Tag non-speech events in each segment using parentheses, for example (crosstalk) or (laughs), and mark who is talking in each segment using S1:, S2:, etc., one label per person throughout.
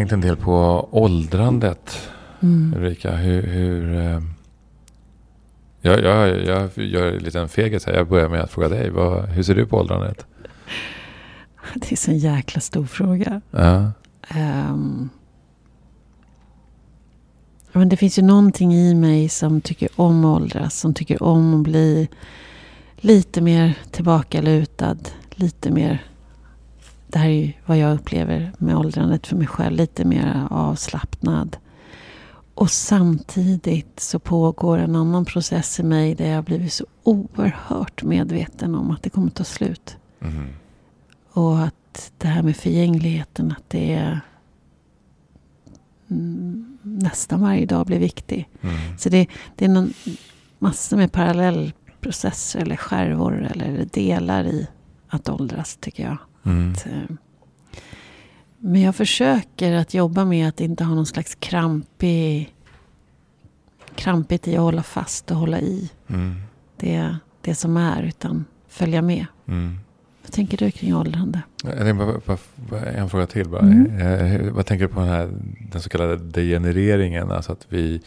S1: jag tänkte en del på åldrandet.
S2: Mm.
S1: Ulrika, hur... hur eh, jag, jag, jag gör en liten fegis här. Jag börjar med att fråga dig. Vad, hur ser du på åldrandet? (laughs)
S2: Det är så en jäkla stor fråga.
S1: Ja.
S2: Ehm. men det finns ju någonting i mig som tycker om att åldras. Som tycker om att bli lite mer tillbakalutad. Lite mer... Det här är vad jag upplever med åldrandet för mig själv. Lite mer avslappnad. Och samtidigt så pågår en annan process i mig där jag har blivit så oerhört medveten om att det kommer ta slut.
S1: Mhm.
S2: Och att det här med förgängligheten, att det är mm, nästan varje dag blir viktig.
S1: Mm.
S2: Så det, det är någon, massor med parallellprocesser eller skärvor eller delar i att åldras tycker jag.
S1: Mm.
S2: Att, eh, Men jag försöker att jobba med att inte ha någon slags krampig, krampigt i att hålla fast och hålla i
S1: Mm.
S2: det, det som är. Utan följa med.
S1: Mm.
S2: Vad tänker du kring åldrande?
S1: En fråga till bara.
S2: Mm.
S1: Eh, vad tänker du på den här den så kallade degenereringen? Alltså att vi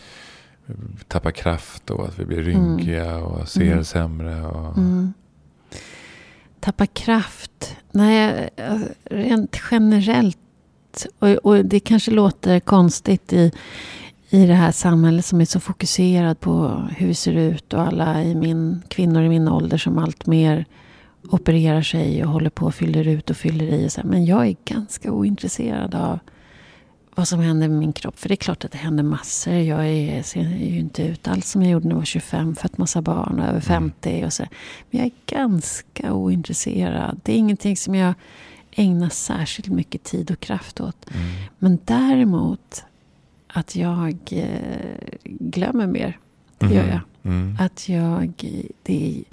S1: tappar kraft och att vi blir rynkiga och ser
S2: Mm.
S1: sämre. Och,
S2: Mm. Tappa kraft. Nej, rent generellt. Och, och det kanske låter konstigt i, i det här samhället som är så fokuserat på hur vi ser ut. Och alla i min, kvinnor i min ålder som allt mer opererar sig och håller på och fyller ut och fyller i. Och så här. Men jag är ganska ointresserad av vad som händer med min kropp. För det är klart att det händer massor. Jag är, ser ju inte ut alls som jag gjorde när jag var 25. Fött massa barn och över 50. Och så. Men jag är ganska ointresserad. Det är ingenting som jag ägnar särskilt mycket tid och kraft åt.
S1: Mm.
S2: Men däremot att jag eh, glömmer mer. Det gör jag.
S1: Mm.
S2: Att jag... Det,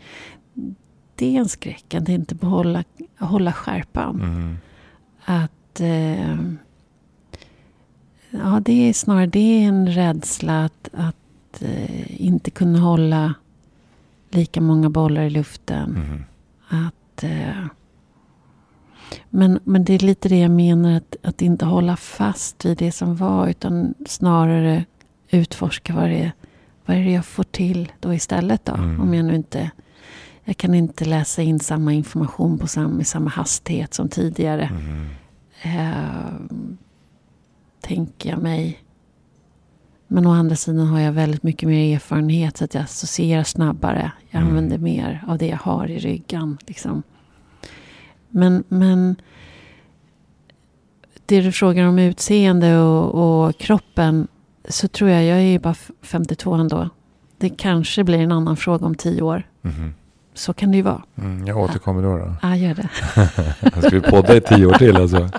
S2: det är en skräck att inte behålla hålla skärpan.
S1: Mm.
S2: Att... Eh, ja, det är snarare det är en rädsla att, att eh, inte kunna hålla lika många bollar i luften.
S1: Mm.
S2: Att, eh, men, men det är lite det jag menar, att, att inte hålla fast vid det som var. Utan snarare utforska vad det är, vad är det jag får till då istället. Då,
S1: Mm.
S2: Om jag nu inte... Jag kan inte läsa in samma information på samma, i samma hastighet som tidigare.
S1: Mm.
S2: Eh, tänker jag mig. Men å andra sidan har jag väldigt mycket mer erfarenhet så att jag associerar snabbare. Jag
S1: Mm.
S2: använder mer av det jag har i ryggen. Liksom. Men, men det du frågar om utseende och, och kroppen så tror jag, jag är ju bara 52 ändå. Det kanske blir en annan fråga om tio år.
S1: Mm.
S2: Så kan det ju vara.
S1: Mm. Jag återkommer då. då.
S2: Ja, gör det. (laughs)
S1: Ska vi podda i tio år till alltså?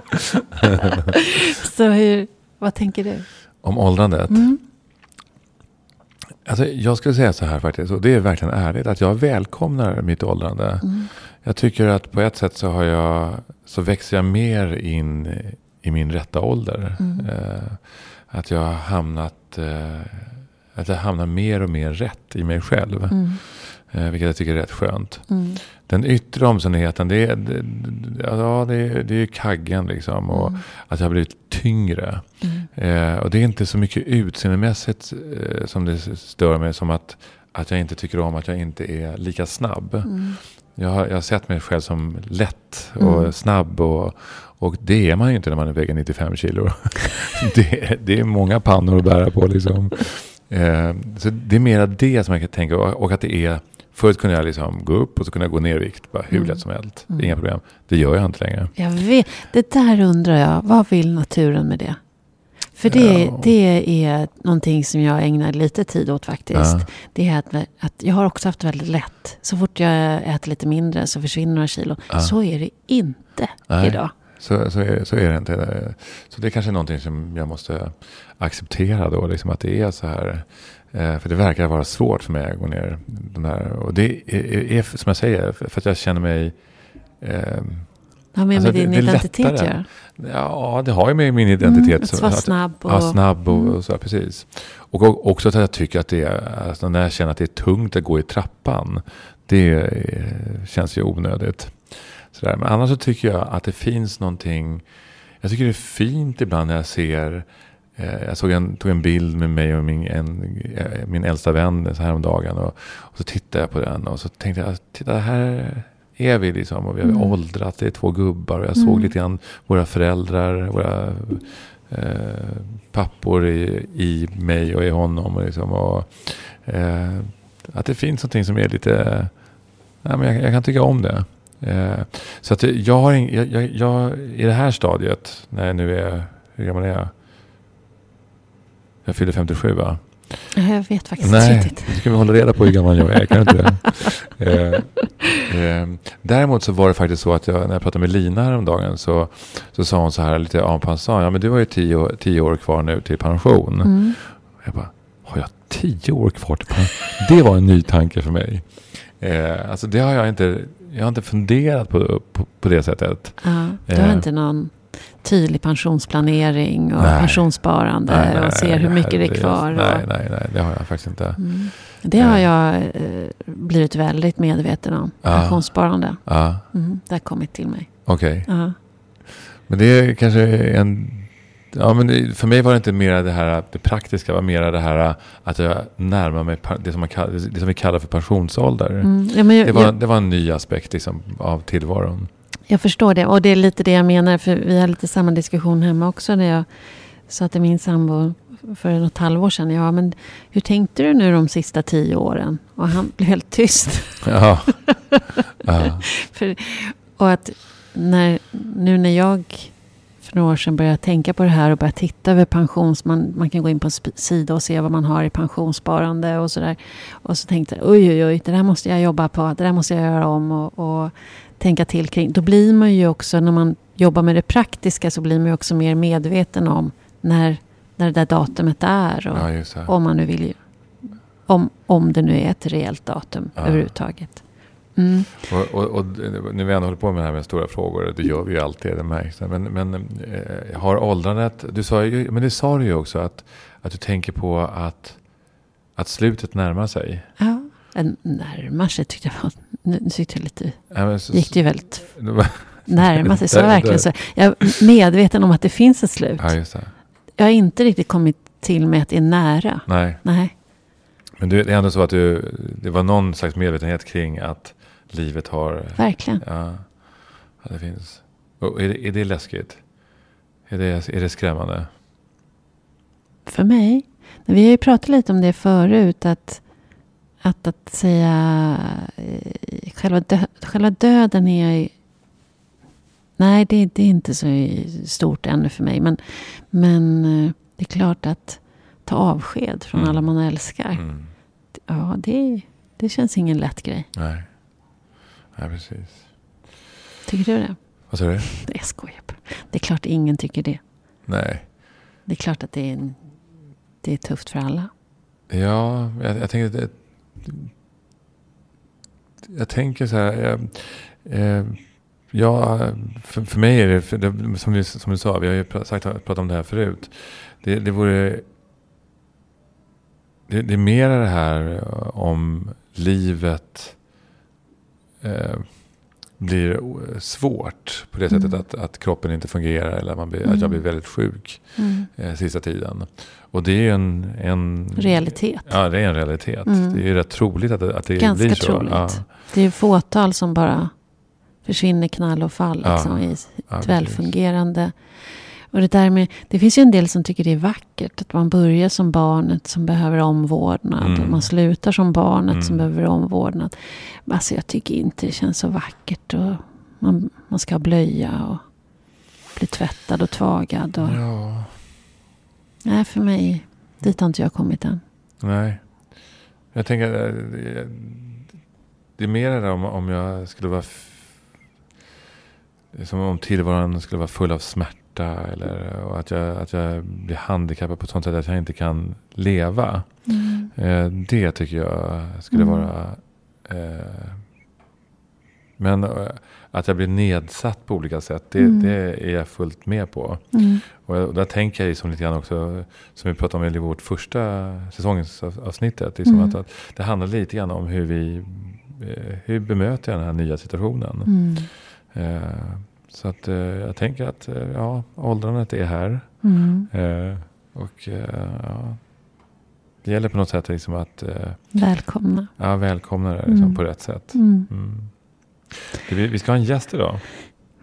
S1: (laughs)
S2: Så hur, vad tänker du?
S1: Om åldrandet.
S2: Mm.
S1: Alltså, jag skulle säga så här faktiskt, och det är verkligen ärligt, att jag välkomnar mitt åldrande.
S2: Mm.
S1: Jag tycker att på ett sätt så har jag, så växer jag mer in i min rätta ålder.
S2: Mm.
S1: Eh, att jag har hamnat, eh, att jag hamnar mer och mer rätt i mig själv.
S2: Mm.
S1: Eh, vilket jag tycker är rätt skönt.
S2: Mm.
S1: Den yttre omständigheten, det är, det, ja, det är, det är kaggen liksom. Och
S2: Mm.
S1: att jag har blivit tyngre.
S2: Mm.
S1: Eh, och det är inte så mycket utseendemässigt eh, som det stör mig. Som att, att jag inte tycker om att jag inte är lika snabb.
S2: Mm.
S1: Jag har, jag har sett mig själv som lätt och
S2: Mm.
S1: snabb. Och, och det är man ju inte när man väger 95 kilo. (laughs) det, det är många pannor att bära på liksom. Eh, så det är mera det som jag kan tänka. Och, och att det är... Förut kunde jag liksom gå upp och så kunde jag gå ner i vikt. Bara hur
S2: Mm.
S1: lätt som helst.
S2: Mm.
S1: Inga problem. Det gör jag inte längre.
S2: Jag vet, det där undrar jag, vad vill naturen med det? För det,
S1: Ja.
S2: det är någonting som jag ägnar lite tid åt faktiskt.
S1: Ja.
S2: Det är att, att jag har också haft väldigt lätt. Så fort jag äter lite mindre så försvinner några kilo.
S1: Ja.
S2: Så är det inte
S1: Nej.
S2: idag.
S1: Så, så, är, så är det inte. Så det är kanske någonting som jag måste acceptera då. Liksom att det är så här. Eh, För det verkar vara svårt för mig att gå ner. Den här. Och det är, är som jag säger, för att jag känner mig... Eh,
S2: har med,
S1: Alltså,
S2: med din
S1: det-
S2: identitet att göra.
S1: ja, det har ju med min identitet.
S2: Mm, att
S1: så-
S2: vara snabb. Och,
S1: Ja, snabb och,
S2: Mm.
S1: och så, precis. Och också att jag tycker att det är, alltså när jag känner att det är tungt att gå i trappan. Det känns ju onödigt. Sådär. Men annars så tycker jag att det finns någonting jag tycker det är fint ibland när jag ser jag såg en, tog en bild med mig och min, en, eh, min äldsta vän så här om dagen och, och så tittade jag på den och så tänkte jag, titta här är vi liksom och vi har mm. åldrats, det är två gubbar och jag såg mm. lite grann våra föräldrar, våra eh, pappor i, i mig och i honom. Och liksom, och, eh, att det finns någonting som är lite, ja, men jag, jag kan tycka om det. Eh, så att jag har en, jag, jag, jag, i det här stadiet, när jag nu är, hur gammal är jag? Jag fyller 57 va?
S2: Jag vet faktiskt
S1: inte riktigt. Nej, ska vi hålla reda på hur gammal jag är. Kan inte (laughs) det? eh, eh, däremot så var det faktiskt så att jag, när jag pratade med Lina häromdagen så, så sa hon så här lite en passant. Ja men du har ju tio, tio år kvar nu till pension. Mm. Jag bara, har jag tio år kvar till pension? Det var en ny tanke för mig. Eh, alltså det har jag inte, jag har inte funderat på, på, på det sättet.
S2: Ja, du har eh, inte någon tydlig pensionsplanering och nej. pensionssparande nej, nej, och ser hur mycket det är kvar.
S1: Nej, nej, nej, det har jag faktiskt inte. Mm.
S2: Det har jag eh, blivit väldigt medveten om. Ja. Pensionssparande. Ja. Mm, det har kommit till mig.
S1: Okej. Okay. Ja. Men det är kanske en... Ja, men det, för mig var det inte mer det här det praktiska, var mer det här att jag närmar mig det som, man, det som vi kallar för pensionsålder. Mm. Ja, jag, det, var, jag, det var en ny aspekt liksom, av tillvaron.
S2: Jag förstår det. Och det är lite det jag menar. För vi har lite samma diskussion hemma också. När jag sa till min sambo för något halvår sedan. Ja, men hur tänkte du nu de sista tio åren? Och han blev helt tyst. Ja. ja. (laughs) för, och att när, nu när jag för några år sedan började tänka på det här och började titta över pensions... Man, man kan gå in på en sida och se vad man har i pensionssparande och sådär. Och så tänkte jag, oj, oj, oj, det där måste jag jobba på. Det där måste jag göra om. Och, och tänka till kring. Då blir man ju också, när man jobbar med det praktiska, så blir man ju också mer medveten om när, när det där datumet är. Och ja, om man nu vill om, om det nu är ett reellt datum ja. överhuvudtaget.
S1: Mm. Och, och, och när vi ändå håller på med det här med stora frågor, det gör vi ju alltid, det märks. Men, men eh, har åldrandet, du sa ju, men det sa du ju också, att, att du tänker på att, att slutet närmar sig.
S2: Ja, närmar sig tyckte jag var nu tyckte jag lite, ja, så, gick det ju väldigt (laughs) närma sig. Så (laughs) där, verkligen så. Jag är medveten om att det finns ett slut.
S1: Ja.
S2: Jag har inte riktigt kommit till med att det är nära.
S1: Nej.
S2: Nej.
S1: Men det är ändå så att du, det var någon slags medvetenhet kring att livet har...
S2: Verkligen.
S1: Ja, det finns. Och är, det, är det läskigt? Är det, är det skrämmande?
S2: För mig? Vi har ju pratat lite om det förut. Att att, att säga eh, själva, dö, själva döden är... Nej, det, det, är inte så stort ännu för mig. Men, men eh, det är klart att ta avsked från mm. alla man älskar. Mm. Ja, det, det känns ingen lätt grej.
S1: Nej, Nej precis.
S2: Tycker du det?
S1: Vad sa du? (laughs)
S2: Jag skojar bara. Det är klart ingen tycker det.
S1: Nej.
S2: Det är klart att det är, det är tufft för alla.
S1: Ja, jag, jag tänker att jag tänker så här. Jag, eh, ja, för, för mig är det, för det som, vi, som du sa, vi har ju sagt, pratat om det här förut. Det, det vore... Det, det är mer det här om livet eh, blir svårt på det sättet mm. att, att kroppen inte fungerar eller man blir, mm. att jag blir mm. väldigt sjuk mm. eh, sista tiden. Och det är ju en, en...
S2: Realitet.
S1: Ja, det är en realitet. Mm. Det är ju rätt troligt att det, att det
S2: Ganska
S1: blir så.
S2: troligt. Ja. Det är ju fåtal som bara försvinner knall och fall liksom, ja. i ett ja, välfungerande... Och det, där med, det finns ju en del som tycker det är vackert. Att man börjar som barnet som behöver omvårdnad. Mm. Och man slutar som barnet mm. som behöver omvårdnad. Alltså jag tycker inte det känns så vackert. Och man, man ska blöja och bli tvättad och tvagad. Och,
S1: ja.
S2: Nej, för mig, dit har inte jag kommit än.
S1: Nej. Jag tänker, eh, det är mer det om, om jag skulle vara... Som om tillvaron skulle vara full av smärta. Eller och att, jag, att jag blir handikappad på ett sånt sätt att jag inte kan leva. Mm. Eh, det tycker jag skulle mm. vara... Eh, men eh, att jag blir nedsatt på olika sätt, det, mm. det är jag fullt med på. Mm. Och där tänker jag liksom lite grann också, som vi pratade om i vårt första säsongsavsnittet. Liksom mm. att, att, det handlar lite grann om hur vi, eh, hur bemöter den här nya situationen. Mm. Eh, Så att eh, jag tänker att eh, ja, åldrandet är här.
S2: Mm.
S1: Eh, och eh, ja, det gäller på något sätt liksom att eh,
S2: Välkomna.
S1: ja, välkomna det liksom,
S2: Mm.
S1: på rätt sätt.
S2: Mm.
S1: Mm. Vi, vi ska ha en gäst idag.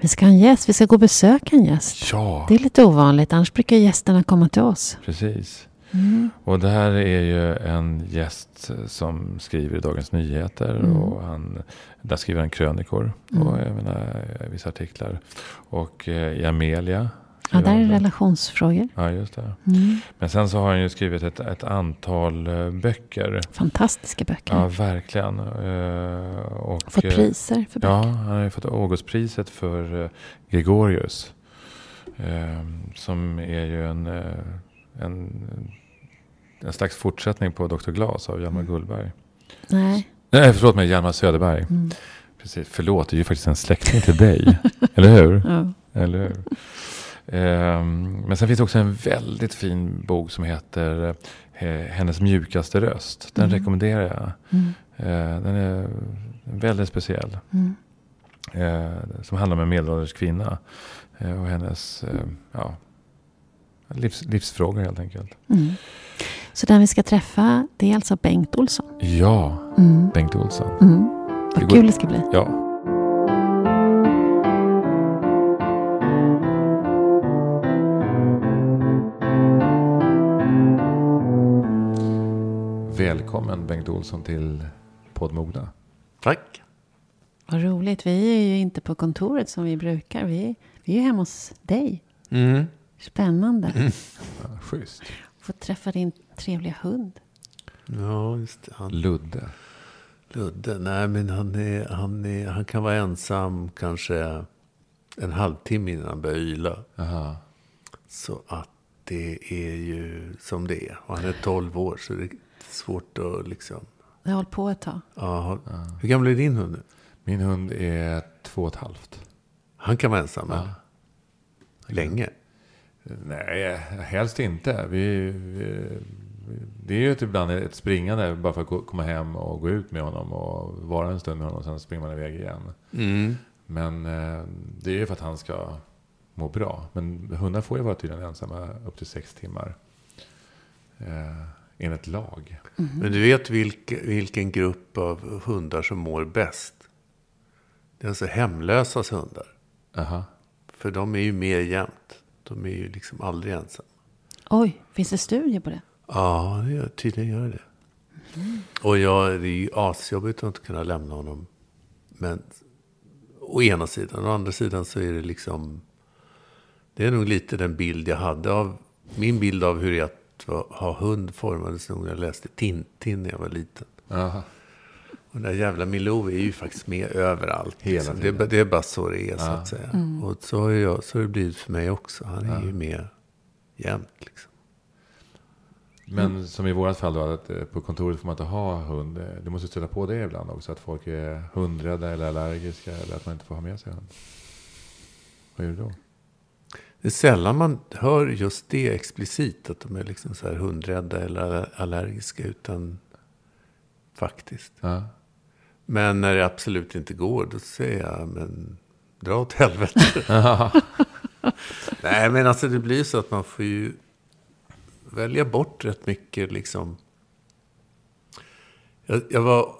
S2: Vi ska ha en gäst. Vi ska gå och besöka en gäst.
S1: Ja,
S2: Det är lite ovanligt. Annars brukar gästerna komma till oss.
S1: precis.
S2: Mm.
S1: Och det här är ju en gäst som skriver i Dagens Nyheter.
S2: Mm.
S1: Och han, där skriver han krönikor
S2: Mm.
S1: och även äh, vissa artiklar. Och eh, i Amelia.
S2: Ja, där är
S1: också.
S2: relationsfrågor.
S1: Ja, just det.
S2: Mm.
S1: Men sen så har han ju skrivit ett, ett antal eh, böcker.
S2: Fantastiska böcker.
S1: Ja, verkligen. Eh, och,
S2: Fått
S1: eh,
S2: priser för böcker.
S1: Ja, han har ju fått Augustpriset för eh, Gregorius. Eh, som är ju en, eh, en, en slags fortsättning på Dr. Glas av Hjalmar
S2: Mm.
S1: Gullberg.
S2: Nej.
S1: Nej, förlåt mig, Hjalmar Söderberg.
S2: Mm.
S1: Precis, förlåt, det är ju faktiskt en släkting till dig. (laughs) Eller hur?
S2: Ja.
S1: Eller hur? Ehm, men sen finns det också en väldigt fin bok som heter eh, Hennes mjukaste röst. Den
S2: Mm.
S1: rekommenderar jag.
S2: Mm.
S1: Eh, den är väldigt speciell.
S2: Mm.
S1: Eh, som handlar om en medelålders kvinna. Eh, och hennes ja, livs, livsfrågor helt enkelt.
S2: Mm. Så den vi ska träffa, det är alltså Bengt Olsson.
S1: Ja,
S2: Mm.
S1: Bengt Olsson.
S2: Mm.
S1: Det
S2: Vad
S1: går-
S2: kul det ska bli.
S1: Ja. Välkommen Bengt Olsson till Poddmogna.
S3: Tack.
S2: Vad roligt. Vi är ju inte på kontoret som vi brukar. Vi, vi är ju hemma hos dig.
S3: Mm.
S2: Spännande.
S1: Ja, schysst.
S2: Få träffa din trevliga hund.
S3: Ja, just det. Han,
S1: Ludde.
S3: Ludde. Nej, men han, är, han, är, han kan vara ensam kanske en halvtimme innan han börjar yla.
S1: Aha.
S3: Så att det är ju som det är. Och han är 12 år, så det är svårt att liksom...
S2: Det har hållit på ett tag.
S3: Ja, har- Hur gammal är din hund nu?
S1: Min hund är två och ett halvt.
S3: Han kan vara ensam,
S1: Ja.
S3: Länge?
S1: Nej, helst inte. Vi, vi, det är ju typ ibland ett springande bara för att komma hem och gå ut med honom och vara en stund med honom och sen springer man iväg igen.
S3: Mm.
S1: Men eh, det är ju för att han ska må bra. Men hundar får ju vara tydligen ensamma upp till sex timmar. Eh, enligt lag.
S3: Men du vet vilka, vilken grupp av hundar som mår bäst? Det är alltså hemlösas hundar.
S1: Aha.
S3: För de är ju mer jämt. De är ju liksom aldrig ensamma.
S2: Oj, finns det studier på det?
S3: Ja, det gör, tydligen gör det. Och jag, det är ju asjobbigt att inte kunna lämna honom. Men å ena sidan. Å andra sidan så är det liksom... Det är nog lite den bild jag hade av... Min bild av hur det är att ha hund formades nog när jag läste Tintin när jag var liten.
S1: Aha.
S3: Och den där jävla Milou är ju faktiskt med överallt.
S1: Hela
S3: liksom. det, är,
S1: tiden.
S3: bara- det är bara så det är, så
S1: Ja.
S3: att säga. Och så har, jag, så har det blivit för mig också. Han är ju med jämt. Liksom.
S1: Men som i vårat fall då, att eh, på kontoret får man inte ha hund. Eh, Du måste stöta på det ibland också, att folk är hundrädda eller allergiska eller att man inte får ha med sig hund. Vad gör du då?
S3: Det är sällan man hör just det explicit, att de är liksom så här hundrädda eller allergiska, utan faktiskt.
S1: Ja.
S3: Men när det absolut inte går, då säger jag, men dra åt helvete. (laughs) (laughs) Nej, men alltså det blir så att man får ju välja bort rätt mycket liksom. Jag, jag var,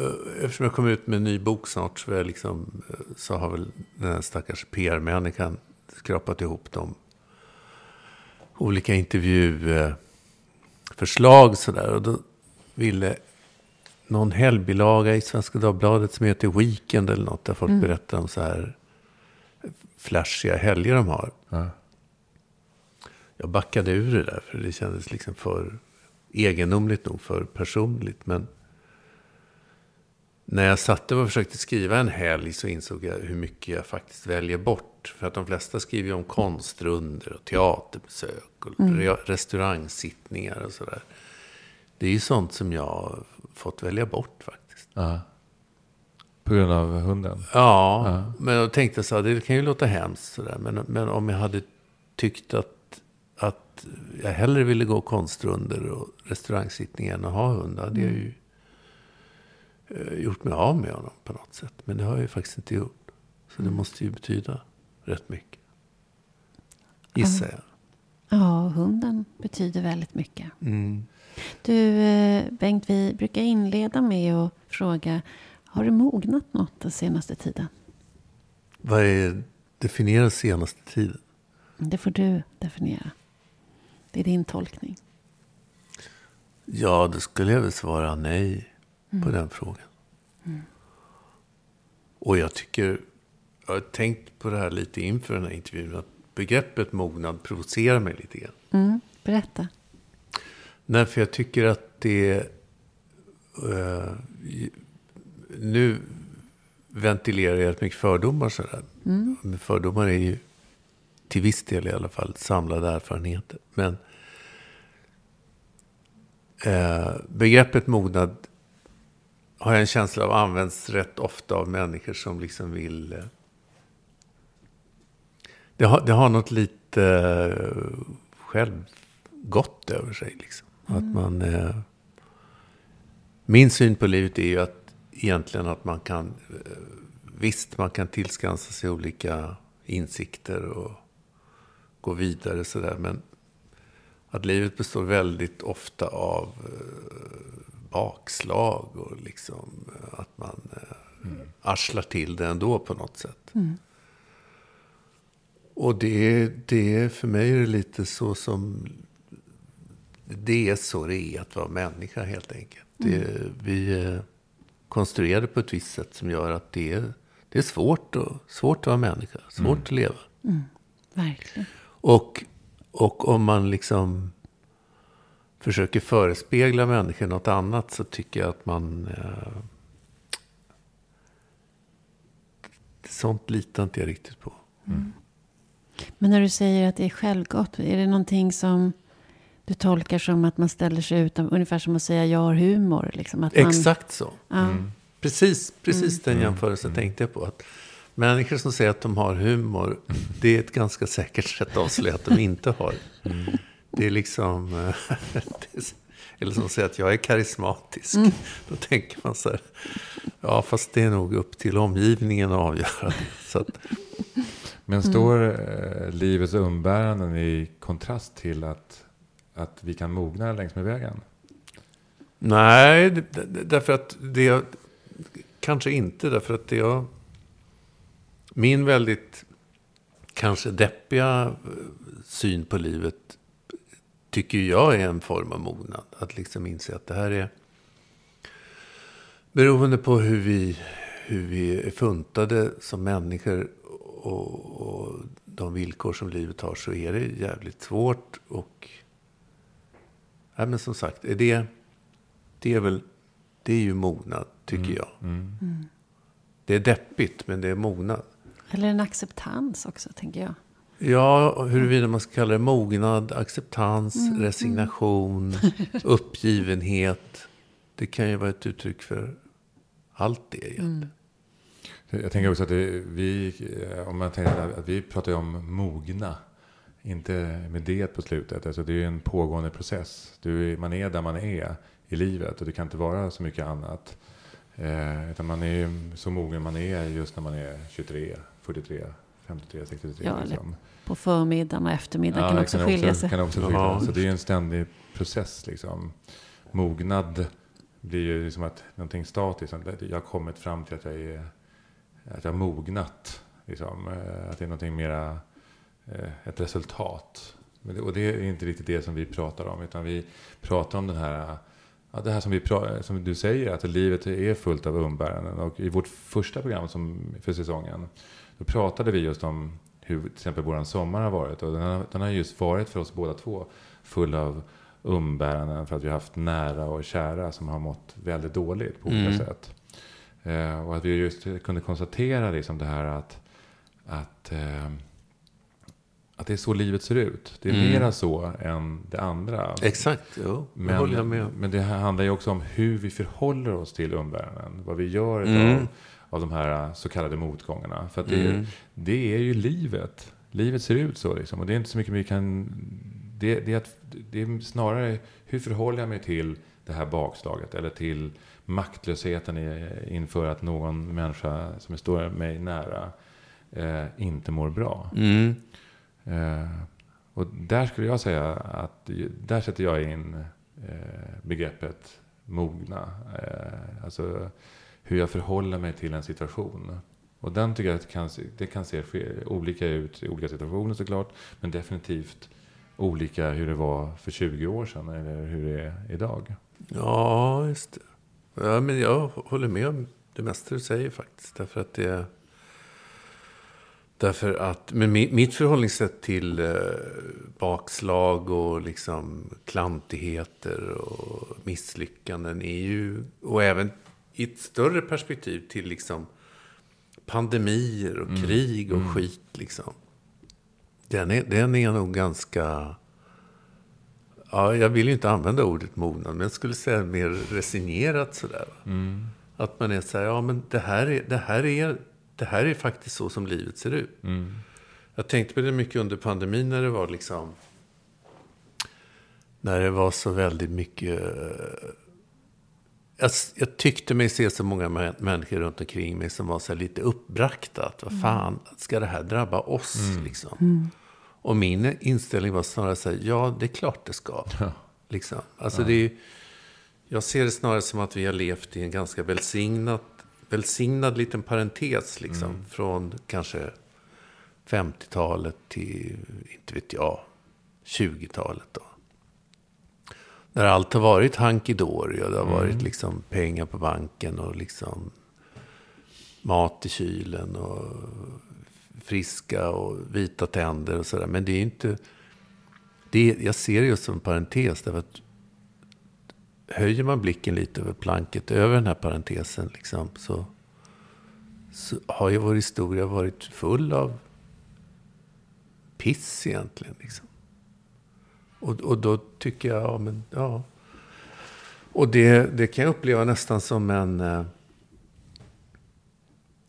S3: eh, eftersom jag kom ut med en ny bok snart, så, jag liksom, eh, så har väl den här stackars PR-människan skrapat ihop de olika intervjuförslag sådär. Och då ville någon helgbilaga i Svenska Dagbladet som heter Weekend eller något. Där folk berättar om så här flashiga helger de har.
S1: Ja.
S3: Jag backade ur det där för det kändes liksom för egendomligt nog, för personligt. Men när jag satte och försökte skriva en helg så insåg jag hur mycket jag faktiskt väljer bort. För att de flesta skriver om konstrunder och teaterbesök och re- restaurangsittningar och sådär. Det är ju sånt som jag har fått välja bort faktiskt.
S1: Ja. På grund av hunden?
S3: Ja,
S1: Ja.
S3: men jag tänkte så här, det kan ju låta hemskt sådär. Men, men om jag hade tyckt att, att jag hellre ville gå konstrunder och restaurangsittningar än att ha hund, hade jag ju eh, gjort mig av med honom på något sätt. Men det har jag ju faktiskt inte gjort. Så det måste ju betyda rätt mycket. Gissar jag.
S2: Ja, hunden betyder väldigt mycket.
S3: Mm.
S2: Du, eh, Bengt, vi brukar inleda med att fråga, har du mognat något den senaste tiden?
S3: Vad är definierar senaste tiden?
S2: Det får du definiera. Det är din tolkning.
S3: Ja, då skulle jag väl svara nej på den frågan. Och jag tycker, jag har tänkt på det här lite inför den här intervjun, att begreppet mognad provocerar mig lite grann.
S2: Mm, berätta.
S3: Nej, för jag tycker att det... eh, nu ventilerar jag rätt mycket fördomar sådär. Men fördomar är ju till viss del i alla fall samlade erfarenheter. Men eh, begreppet mognad har jag en känsla av används rätt ofta av människor som liksom vill... Eh, det, har, det har något lite eh, självgott över sig. Liksom. Att man... Eh, min syn på livet är ju att egentligen att man kan... Eh, visst, man kan tillskansa sig olika insikter och gå vidare sådär. Men att livet består väldigt ofta av eh, bakslag och liksom eh, att man eh, arslar till det ändå på något sätt. Och det, det för mig är det lite så som det är så det är att vara människa helt enkelt. Det, vi är konstruerade på ett visst sätt som gör att det är, det är svårt, och, svårt att vara människa, svårt att leva.
S2: Verkligen.
S3: Och, och om man liksom försöker förespegla människor något annat så tycker jag att man... Eh, sånt litar inte jag riktigt på.
S2: Men när du säger att det är självgott, är det någonting som du tolkar som att man ställer sig utan, ungefär som att säga jag har humor? Liksom, att man,
S3: Exakt så.
S2: Ja,
S3: Precis, precis den jämförelsen tänkte jag på. Att människor som säger att de har humor, det är ett ganska säkert sätt att avslöja att de inte har. Det är liksom... eh, (laughs) det är- Eller som säger att jag är karismatisk. Då tänker man så här, ja fast det är nog upp till omgivningen att avgöra. Så att,
S1: Men står eh, livets umbäranden i kontrast till att, att vi kan mogna längs med vägen?
S3: Nej, därför att det... Kanske inte, därför att det jag... Min väldigt kanske deppiga eh, syn på livet tycker jag är en form av mognad. Att liksom inse att det här är... Beroende på hur vi, hur vi är funtade som människor och, och de villkor som livet har så är det jävligt svårt. Och... Nej, men som sagt, är det, det är väl... Det är ju mognad, tycker jag. Det är deppigt, men det är mognad.
S2: Eller en acceptans också, tänker jag.
S3: Ja, huruvida man ska kalla det mognad, acceptans, resignation, (laughs) uppgivenhet. Det kan ju vara ett uttryck för allt det egentligen.
S1: Jag tänker också att det, vi, eh, om man tänker att vi pratar ju om mogna. Inte med det på slutet. Alltså det är en pågående process. Du, man är där man är i livet och det kan inte vara så mycket annat. Eh, utan man är ju så mogen man är just när man är 23, 43, 53, 63.
S2: Ja,
S1: liksom.
S2: På förmiddagen och eftermiddagen
S1: Ja,
S2: kan
S1: det
S2: också skilja sig.
S1: Kan också skilja. Så det är en ständig process. Liksom. Mognad blir ju liksom att någonting statiskt. Jag har kommit fram till att jag, är, att jag har mognat. Liksom. Eh, Att det är någonting mera ett resultat. Och det är inte riktigt det som vi pratar om. Utan vi pratar om den här det här som, vi som du säger, att livet är fullt av umbäranden. Och i vårt första program som, för säsongen, då pratade vi just om hur till exempel vår sommar har varit. Och den har, den har just varit för oss båda två full av umbäranden för att vi har haft nära och kära som har mått väldigt dåligt på olika
S3: Mm.
S1: sätt. Eh, och att vi just kunde konstatera liksom det här att, att, eh, att det är så livet ser ut. Det är
S3: Mm.
S1: mera så än det andra.
S3: Exakt, jo, det håller jag med
S1: Men,
S3: om.
S1: men det här handlar ju också om hur vi förhåller oss till umbäranden. Vad vi gör
S3: Mm.
S1: av, av de här så kallade motgångarna. För det,
S3: Mm.
S1: det är ju livet. Livet ser ut så liksom. Och det är inte så mycket vi kan... Det, det, är att, det är snarare hur förhåller jag mig till det här bakslaget. Eller till maktlösheten i, inför att någon människa som står mig nära eh, inte mår bra.
S3: Mm.
S1: Eh, och där skulle jag säga att där sätter jag in eh, begreppet mogna. Eh, alltså hur jag förhåller mig till en situation. Och den tycker jag att det kan, det kan se olika ut i olika situationer såklart. Men definitivt olika hur det var för 20 år sedan eller hur det är idag.
S3: Ja, just det. Ja, men jag håller med om det mesta du säger faktiskt. Därför att det... Därför att, men mitt förhållningssätt till eh, bakslag och liksom klantigheter och misslyckanden är ju, och även i ett större perspektiv till liksom pandemier och mm. krig och mm. skit liksom. Den är, den är nog ganska ja, jag vill ju inte använda ordet mognad, men jag skulle säga mer resignerat sådär. Mm. Att man är så här, ja men det här är, det här är, det här är faktiskt så som livet ser ut. Mm. Jag tänkte på det mycket under pandemin när det var liksom, när det var så väldigt mycket jag, jag, tyckte mig se så många människor runt omkring mig som var så lite uppbragta. Att vad mm. fan, ska det här drabba oss? Mm. Liksom? Mm. Och min inställning var snarare så här, ja, det är klart det ska. (laughs) Ja. Liksom. Alltså ja. det är, jag ser det snarare som att vi har levt i en ganska välsignad, välsignad liten parentes. Liksom, mm. Från kanske 50-talet till, inte vet jag, 20-talet. Då. När allt har varit hanky-dory och det har mm. varit liksom pengar på banken och liksom mat i kylen och friska och vita tänder och sådär. Men det är inte... Det jag ser det just som en parentes. Därför att höjer man blicken lite över planket, över den här parentesen, liksom, så, så har ju vår historia varit full av piss egentligen. Liksom. Och, och då tycker jag, ja men ja. Och det, det kan jag uppleva nästan som en... Eh,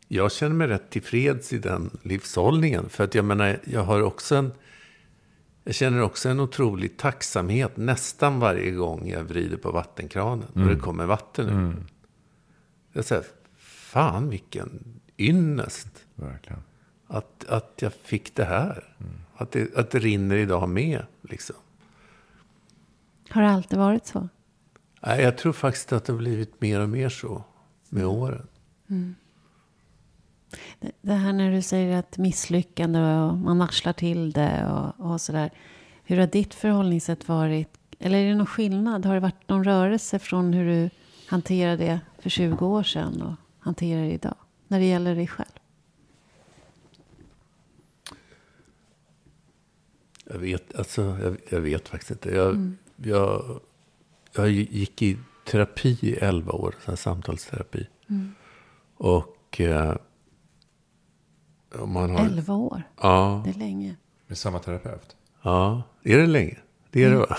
S3: jag känner mig rätt tillfreds i den livshållningen. För att jag menar, jag har också en... Jag känner också en otrolig tacksamhet nästan varje gång jag vrider på vattenkranen mm. och det kommer vatten ur. Mm. Jag säger, fan vilken ynnest.
S1: Verkligen.
S3: Att, att jag fick det här. Mm. Att, det, att det rinner idag med. Liksom.
S2: Har det alltid varit så?
S3: Nej, jag tror faktiskt att det har blivit mer och mer så med mm. åren. Mm.
S2: Det här när du säger att misslyckande och man arslar till det och, och sådär. Hur har ditt förhållningssätt varit? Eller är det någon skillnad? Har det varit någon rörelse från hur du hanterade det för 20 år sedan och hanterar det idag? När det gäller dig själv?
S3: Jag vet, alltså, jag, jag vet faktiskt inte. Jag, mm. jag, jag gick i terapi i 11 år, samtalsterapi. Mm. Och eh,
S2: man har... 11 år?
S3: Ja.
S2: Det är länge.
S1: Med samma terapeut?
S3: Ja, är det länge? Det är det va?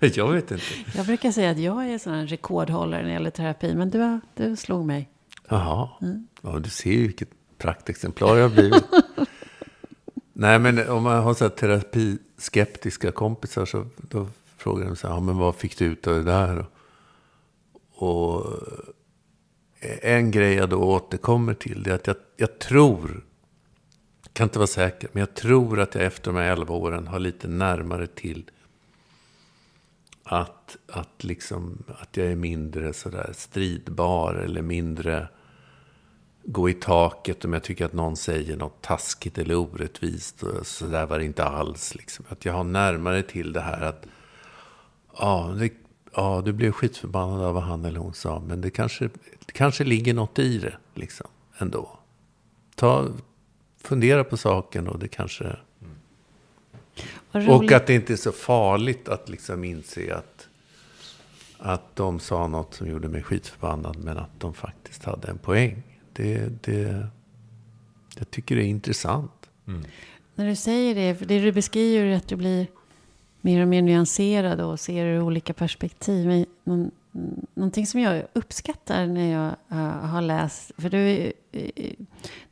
S3: (laughs) jag vet inte.
S2: Jag brukar säga att jag är här rekordhållare när det gäller terapi. Men du, du slog mig.
S3: Jaha. Mm. Ja, du ser ju vilket praktexemplar jag har blivit. (laughs) Nej, men om man har så här terapiskeptiska kompisar så då frågar de så här, ja, men vad fick du ut av det där? Och en grej jag då återkommer till det är att jag, jag tror, kan inte vara säker, men jag tror att jag efter de här 11 åren har lite närmare till att, att, liksom, att jag är mindre sådär stridbar eller mindre gå i taket om jag tycker att någon säger något taskigt eller orättvist. Så där var det inte alls. Liksom. Att jag har närmare till det här att ja, det, ja, du blev skitförbannad av vad han eller hon sa. Men det kanske, det kanske ligger något i det liksom, ändå. Ta, fundera på saken och det kanske... Mm. Och att det inte är så farligt att liksom inse att, att de sa något som gjorde mig skitförbannad. Men att de faktiskt hade en poäng. Det, det, jag tycker det är intressant. Mm.
S2: När du säger det, för det du beskriver är att du blir mer och mer nyanserad och ser ur olika perspektiv. Men någonting som jag uppskattar när jag uh, har läst, för du, uh,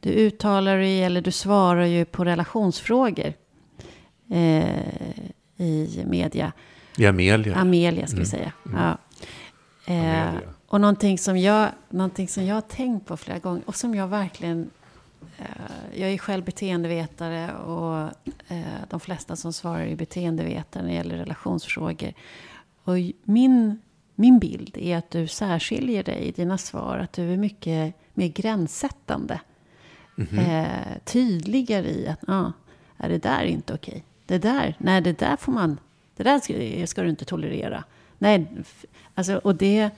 S2: du uttalar dig, eller du svarar ju på relationsfrågor uh, i media.
S3: I Amelia.
S2: Amelia, ska mm. vi säga. Mm. Ja. Och någonting som, jag, någonting som jag har tänkt på flera gånger och som jag verkligen eh, jag är själv beteendevetare och eh, de flesta som svarar är beteendevetare när det gäller relationsfrågor. Och min, min bild är att du särskiljer dig i dina svar, att du är mycket mer gränssättande. eh, tydligare i att, ja, är det där inte okej? Det där, nej det där får man, det där ska, ska du inte tolerera. Nej, alltså, och det,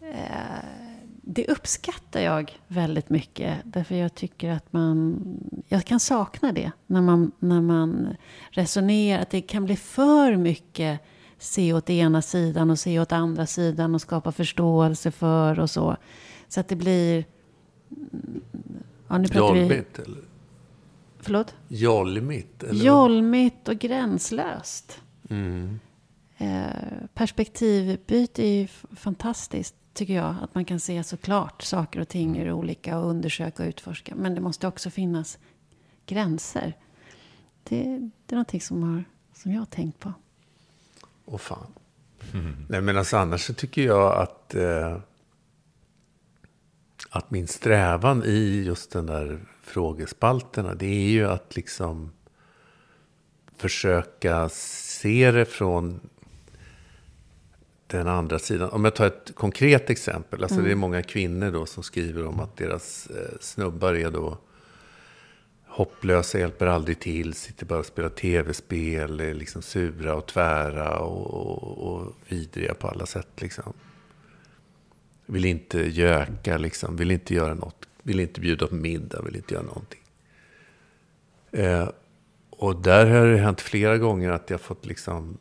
S2: eh, det uppskattar jag väldigt mycket. Därför jag tycker att man, jag kan sakna det. När man, när man resonerar, att det kan bli för mycket se åt ena sidan och se åt andra sidan och skapa förståelse för och så. Så att det blir... Ja, nu pratar vi...
S3: Jolmigt eller?
S2: Förlåt?
S3: Jolmigt? Eller?
S2: Jolmigt och gränslöst.
S3: Mm.
S2: Eh, perspektivbyte är ju fantastiskt, tycker jag. Att man kan se såklart saker och ting ur olika och undersöka och utforska. Men det måste också finnas gränser. Det, det är någonting som, har, som jag har tänkt på.
S3: Åh fan. Nej men alltså annars så tycker jag att, eh, att min strävan i just den där frågespalterna, det är ju att liksom försöka se det från den andra sidan. Om jag tar ett konkret exempel. Alltså det är många kvinnor då som skriver om att deras eh, snubbar är då hopplösa, hjälper aldrig till, sitter bara och spelar tv-spel, är liksom sura och tvära och, och, och vidriga på alla sätt. Liksom. Vill inte göka, liksom, vill inte göra något, vill inte bjuda på middag, vill inte göra någonting. Eh, och där har det hänt flera gånger att jag fått liksom,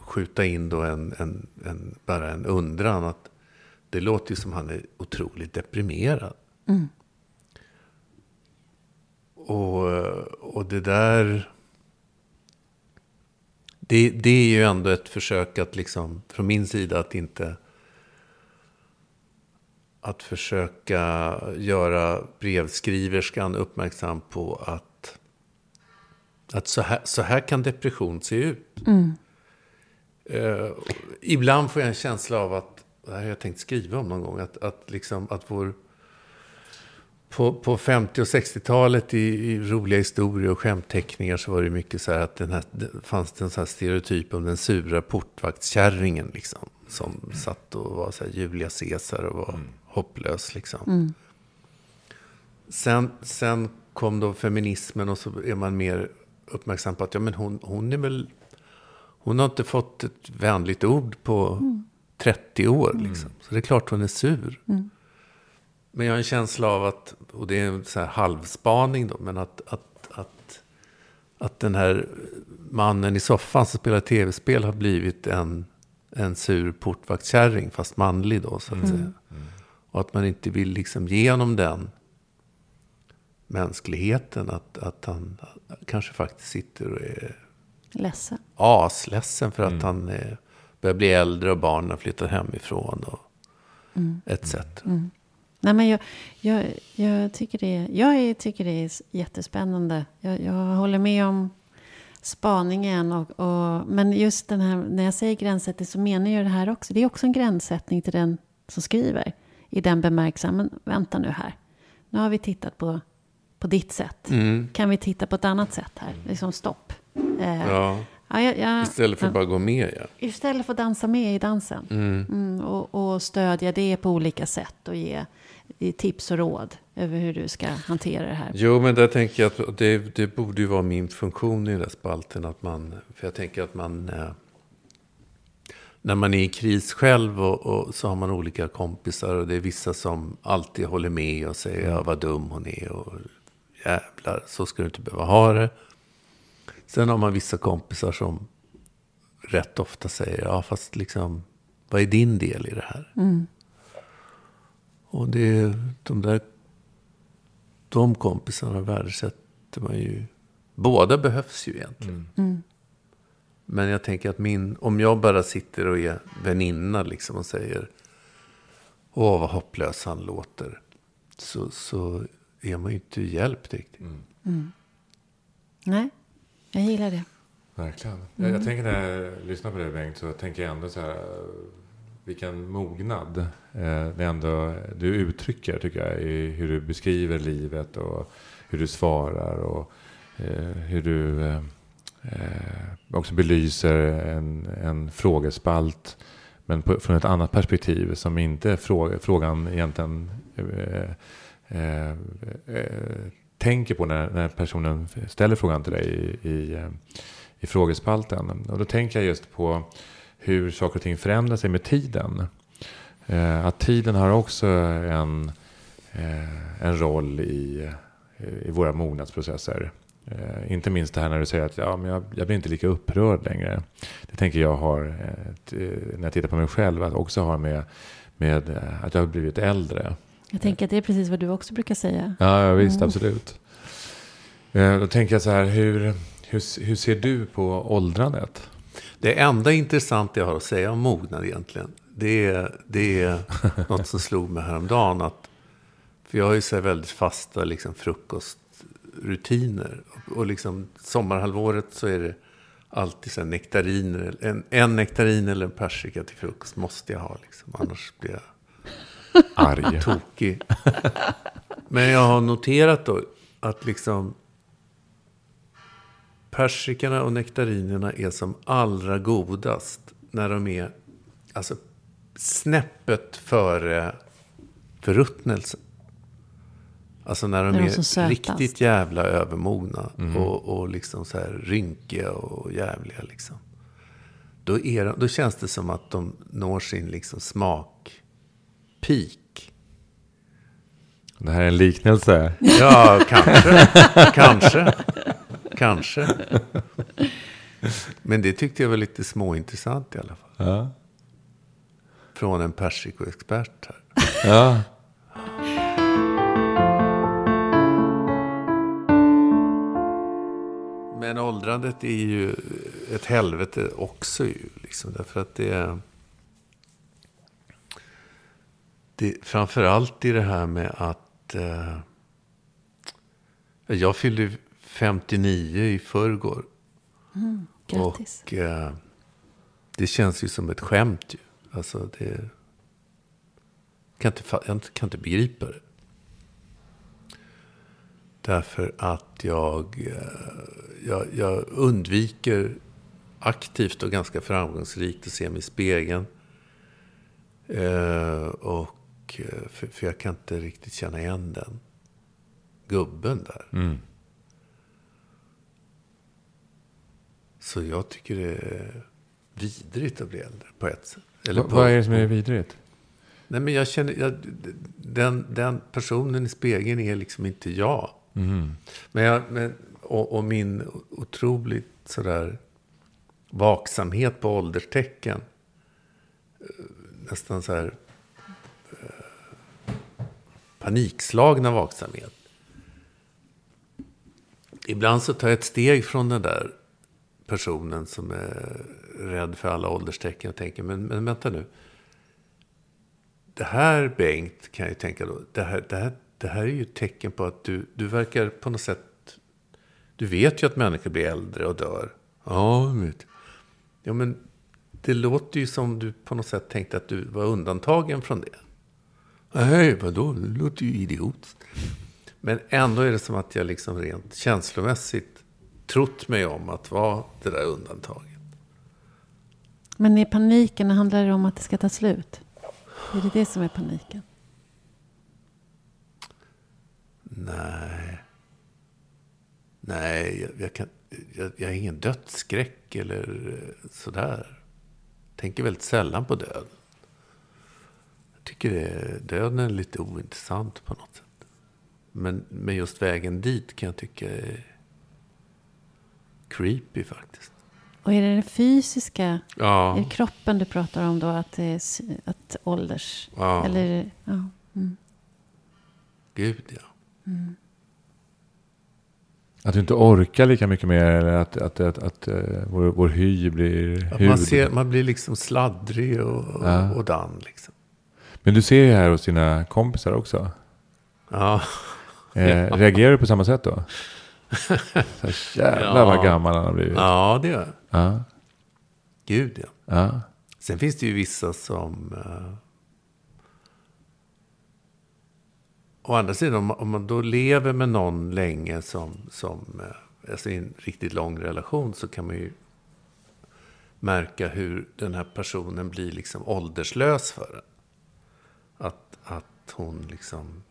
S3: skjuta in då en, en, en, bara en undran. att Det låter ju som han är otroligt deprimerad. Och, och det där... Det, det är ju ändå ett försök att liksom, från min sida att inte... Att försöka göra brevskriverskan uppmärksam på att, att så, här, så här kan depression se ut. Eh, ibland får jag en känsla av att, det här har jag tänkt skriva om någon gång, att, att, liksom, att vår på, på 50 och 60-talet i, i roliga historier och skämtteckningar så var det mycket så här att den här, det fanns det en sån här stereotyp om den sura portvaktskärringen liksom. Som satt och var så här Julia Caesar och var hopplös liksom. Sen, sen kom då feminismen och så är man mer uppmärksam på att ja, men hon, hon är väl... Hon har inte fått ett vänligt ord på 30 år liksom. Så det är klart hon är sur. Men jag har en känsla av att, och det är en så här halvspaning då, men att, att, att, att den här mannen i soffan som spelar tv-spel har blivit en, en sur portvaktkärring, fast manlig då så att säga. Och att man inte vill liksom genom den mänskligheten att, att han kanske faktiskt sitter och är
S2: Ledsen.
S3: asledsen för att han är, börjar bli äldre och barnen har flyttat hemifrån och etc.
S2: Nej, men jag, jag, jag, tycker det, är- jag tycker det är jättespännande. Jag, jag håller med om spaningen. Och, och, men just den här, när jag säger gränssättning så menar jag det här också. Det är också en gränssättning till den som skriver. I den bemärkelsen, men vänta nu här. Nu har vi tittat på, på ditt sätt. Kan vi titta på ett annat sätt här? Liksom stopp. Eh,
S3: Ja,
S2: ja, jag, jag,
S3: istället för att bara gå med ja.
S2: Istället för att dansa med i dansen. Mm, och, och stödja det på olika sätt. Och ge, ge tips och råd över hur du ska hantera det här.
S3: Jo, men där tänker jag att det, det borde ju vara min funktion i den där spalten. Att man, för jag tänker att man... Eh, när man är i kris själv och, och så har man olika kompisar. Och det är vissa som alltid håller med och säger ja, vad dum hon är. Och jävlar, så ska du inte behöva ha det. Sen har man vissa kompisar som rätt ofta säger ja, fast liksom, vad är din del i det här? Och det, de där de kompisarna värdesätter man ju. Båda behövs ju egentligen. Men jag tänker att min, om jag bara sitter och är väninna liksom och säger Åh, vad hopplös han låter. Så, så är man ju inte hjälpt riktigt.
S2: Nej, jag gillar det.
S1: Verkligen. Jag, jag tänker när jag lyssnar på dig Bengt så tänker jag ändå så här. vilken mognad eh, det ändå du uttrycker tycker jag. I hur du beskriver livet och hur du svarar och eh, hur du eh, eh också belyser en, en frågespalt. Men på, från ett annat perspektiv som inte fråga, frågan egentligen eh, eh, tänker på när, när personen ställer frågan till dig i, i, eh, i frågespalten. Och då tänker jag just på hur saker och ting förändrar sig med tiden. Eh, att tiden har också en, eh, en roll i, i våra mognadsprocesser. Eh, inte minst det här när du säger att ja, men jag, jag blir inte lika upprörd längre. Det tänker jag har, eh, när jag tittar på mig själv, att också har med, med eh, att jag har blivit äldre.
S2: Jag tänker att det är precis vad du också brukar säga.
S1: Ja, visst, mm. absolut. Eh, då tänker jag så här, hur, hur, hur ser du på åldrandet?
S3: Det enda intressanta jag har att säga om mognad egentligen, det är, det är (laughs) något som slog mig häromdagen. Att, för jag har ju så väldigt fasta liksom, frukostrutiner. Och liksom, sommarhalvåret så är det alltid så nektariner. En, en nektarin eller en persika till frukost måste jag ha. Liksom. Annars blir jag
S1: arg. (laughs)
S3: Tokig. Men jag har noterat då att liksom persikorna och nektarinerna är som allra godast när de är alltså, snäppet före förruttnelsen. Alltså när de är, är riktigt jävla övermogna mm. och, och liksom så här rynkiga och jävliga. Liksom. Då, är de, då känns det som att de når sin liksom smak peak.
S1: Det här är en liknelse.
S3: Ja, kanske. kanske. Kanske. Men det tyckte jag var lite småintressant i alla fall.
S1: Ja.
S3: Från en persikoexpert här.
S1: Ja.
S3: Men åldrandet är ju ett helvete också ju. Liksom, därför att det är det, framförallt i det här med att eh, jag fyllde 59 i förrgår.
S2: Mm, grattis.
S3: Och eh, det känns ju som ett skämt ju. Alltså det... Kan inte, jag kan inte begripa det. Därför att jag, eh, jag, jag undviker aktivt och ganska framgångsrikt att se mig i spegeln. Eh, och Eh, för, för, jag kan inte riktigt känna igen den gubben där.
S1: Mm.
S3: Så jag tycker det är vidrigt att bli äldre på ett sätt. Eller
S1: på, vad är det som är vidrigt?
S3: Nej, men jag känner, jag, den, den personen i spegeln är liksom inte jag.
S1: Mm.
S3: Men, jag, men och, och, min otroligt sådär vaksamhet på ålderstecken. Eh, nästan så här panikslagna vaksamhet. Ibland så tar jag ett steg från den där personen som är rädd för alla ålderstecken och tänker, men, men vänta nu. Det här, Bengt, kan jag ju tänka då, det här, det här, det här är ju ett tecken på att du, du verkar på något sätt, du vet ju att människor blir äldre och dör. Ja, vet. Ja, men det låter ju som du på något sätt tänkte att du var undantagen från det. Nej, vadå? Det låter ju idiotiskt. Men ändå är det som att jag liksom rent känslomässigt trott mig om att vara det där undantaget.
S2: Men i paniken handlar det om att det ska ta slut? Är det det som är paniken?
S3: Nej. Nej, jag, jag kan, jag, jag har ingen dödsskräck eller sådär. Tänker väldigt sällan på döden tycker det, döden är lite ointressant på något sätt. Men, men just vägen dit kan jag tycka är creepy faktiskt.
S2: Och är det det fysiska?
S3: Ja.
S2: Är det kroppen du pratar om då? Att, det är, att ålders...
S3: Ja.
S2: Eller, ja. Mm.
S3: Gud, ja.
S2: Mm.
S1: Att du inte orkar lika mycket mer eller att, att, att, att uh, vår, vår hy blir hud.
S3: Man, ser, man blir liksom sladdrig och, ja. och dan. Liksom.
S1: Men du ser ju här hos dina kompisar också.
S3: Ja.
S1: Eh, reagerar du på samma sätt då? (laughs) Så jävlar ja. vad gammal han har blivit.
S3: Ja, det gör
S1: jag. Ja.
S3: Gud ja.
S1: ja.
S3: Sen finns det ju vissa som... Uh, å andra sidan, om, om man då lever med någon länge som, som uh, alltså i en riktigt lång relation så kan man ju märka hur den här personen blir liksom ålderslös för en. Att, att hon liksom...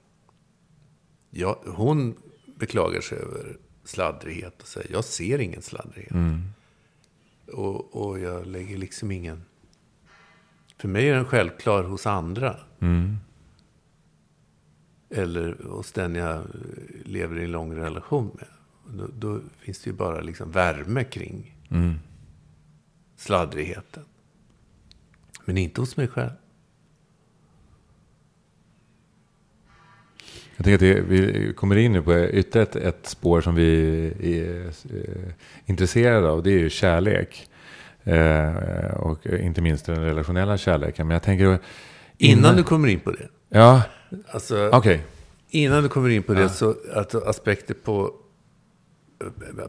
S3: Ja, hon beklagar sig över sladdrighet och säger jag ser ingen sladdrighet. Mm. Och, och jag lägger liksom ingen... För mig är den självklar hos andra. Mm. Eller hos den jag lever i en lång relation med. Då, då finns det ju bara liksom värme kring mm. sladdrigheten. Men inte hos mig själv.
S1: Jag tänker att det, vi kommer in nu på ytterligare ett, ett spår som vi är eh, intresserade av. Det är ju kärlek. Eh, och inte minst den relationella kärleken. Men jag tänker... Innan,
S3: innan du kommer in på det.
S1: Ja, alltså. Okay.
S3: Innan du kommer in på det ja. så att aspekter på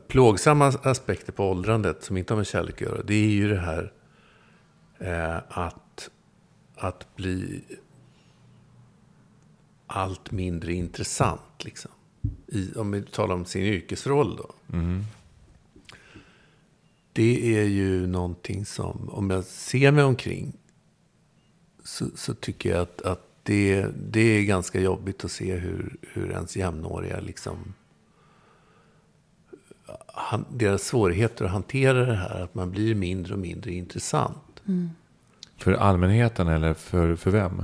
S3: plågsamma aspekter på åldrandet som inte har med kärlek att göra. Det är ju det här eh, att, att bli allt mindre intressant. Liksom. I, om vi talar om sin yrkesroll då. Mm. Det är ju någonting som, om jag ser mig omkring, så, så tycker jag att, att det, det är ganska jobbigt att se hur, hur ens jämnåriga liksom, han, deras svårigheter att hantera det här, att man blir mindre och mindre intressant. Mm.
S1: För allmänheten eller för, för vem?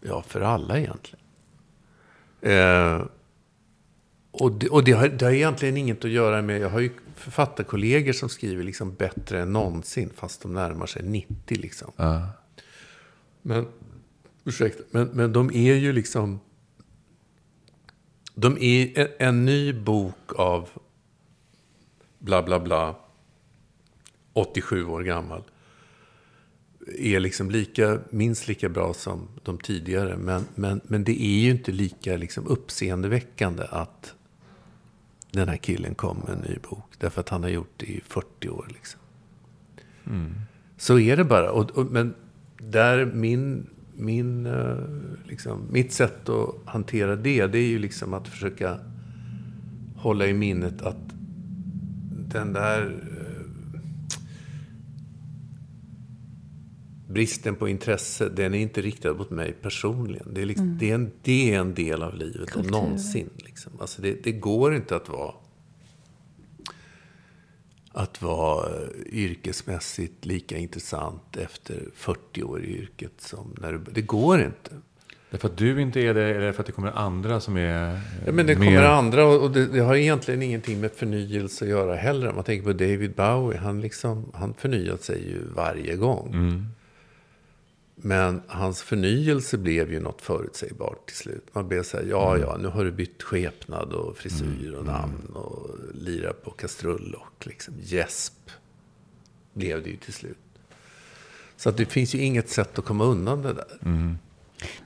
S3: Ja, för alla egentligen. Eh, och det, och det, har, det har egentligen inget att göra med... Jag har ju författarkollegor som skriver liksom bättre än någonsin, fast de närmar sig 90. Liksom. Uh. Men, ursäkta, men, men de är ju liksom... De är en, en ny bok av bla bla bla, 87 år gammal är liksom lika, minst lika bra som de tidigare. Men, men, men det är ju inte lika liksom uppseendeväckande att den här killen kom med en ny bok. Därför att han har gjort det i 40 år. Liksom. Mm. Så är det bara. Och, och, men där min, min, uh, liksom, mitt sätt att hantera det, det är ju liksom att försöka hålla i minnet att den där bristen på intresse, den är inte riktad mot mig personligen. Det är, liksom, mm. det är, en, det är en del av livet, Kultur. om någonsin. Liksom. Alltså det, det, går inte att vara att vara eh, yrkesmässigt lika intressant efter 40 år i yrket. Som när du, det går inte.
S1: Därför att du inte är det, eller för att det kommer andra som är
S3: Ja, men det mer... kommer andra och det, det, har egentligen ingenting med förnyelse att göra heller. Om man tänker på David Bowie, han, liksom, han förnyat sig ju varje gång. Mm. Men hans förnyelse blev ju något förutsägbart till slut. Man blev så här, ja, mm. ja, nu har du bytt skepnad och frisyr och mm. namn och lirar på kastrull och liksom gäsp. Blev det ju till slut. Så att det finns ju inget sätt att komma undan det där. Mm.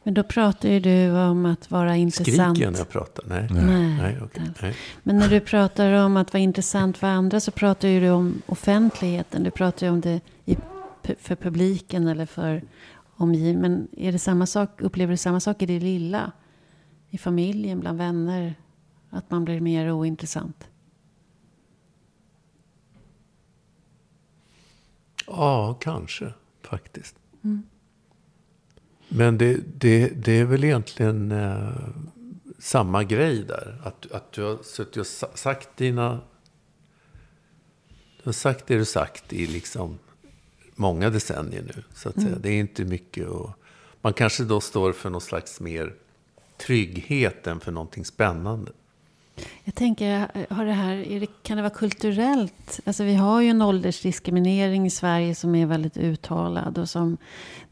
S2: Men då pratar ju du om att vara intressant.
S3: Skriker jag när jag pratar? Nej.
S2: Nej. Nej, okay. Nej. Men när du pratar om att vara intressant för andra så pratar ju du om offentligheten. Du pratar ju om det för publiken eller för omgivning. Men är det samma sak, upplever du samma sak i det lilla? I familjen, bland vänner? Att man blir mer ointressant?
S3: Ja, kanske faktiskt. Mm. Men det, det, det är väl egentligen eh, samma grej där. Att, att du har suttit och sagt dina... Du har sagt det du sagt i liksom många decennier nu. Så att mm. säga. Det är inte mycket och Man kanske då står för någon slags mer trygghet än för någonting spännande.
S2: Jag tänker, har det här, det, kan det vara kulturellt? Alltså vi har ju en åldersdiskriminering i Sverige som är väldigt uttalad. Och som,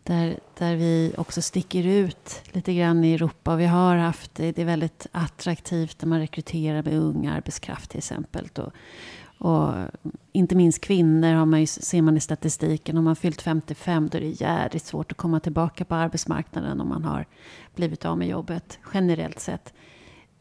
S2: där, där vi också sticker ut lite grann i Europa. Vi har haft, det är väldigt attraktivt när man rekryterar med ung arbetskraft till exempel. Och, och inte minst kvinnor har man ju, ser man i statistiken. Om man fyllt 55 då är det jävligt svårt att komma tillbaka på arbetsmarknaden om man har blivit av med jobbet generellt sett.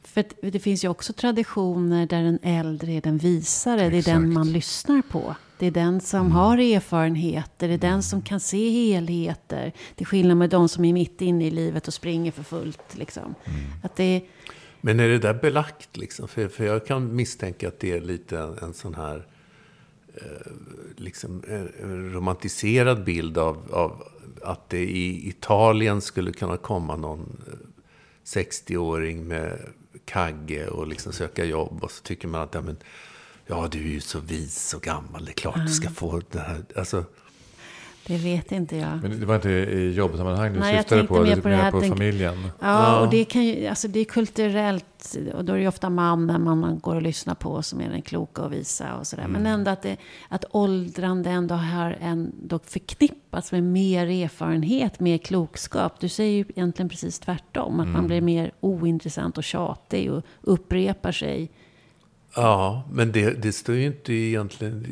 S2: För det finns ju också traditioner där den äldre är den visare. Exakt. Det är den man lyssnar på. Det är den som har erfarenheter. Det är den som kan se helheter. Till skillnad med de som är mitt inne i livet och springer för fullt. Liksom. Att det,
S3: Men är det där belagt liksom? För, för jag kan misstänka att det är lite en, en sån här eh, liksom romantiserad bild av, av att det i Italien skulle kunna komma någon eh, 60-åring med kagge och liksom söka jobb. Och så tycker man att ja, men, ja, du är ju så vis och gammal, det är klart du ska få det här. Alltså,
S2: det vet inte jag.
S1: Men det var inte i jobbsammanhang du
S2: Nej, jag
S1: syftade
S2: tänkte
S1: på?
S2: mer
S1: Du
S2: på det här,
S1: på familjen?
S2: Ja,
S3: Ja.
S2: och det, kan ju, alltså det är kulturellt. Och då är det ju ofta mannen man går och lyssnar på som är den kloka och visa och sådär. Men ändå att, det, att åldrande ändå har ändå förknippats med mer erfarenhet, mer klokskap. Du säger ju egentligen precis tvärtom. Att man blir mer ointressant och tjatig och upprepar sig.
S3: Ja, men det, det står ju inte egentligen,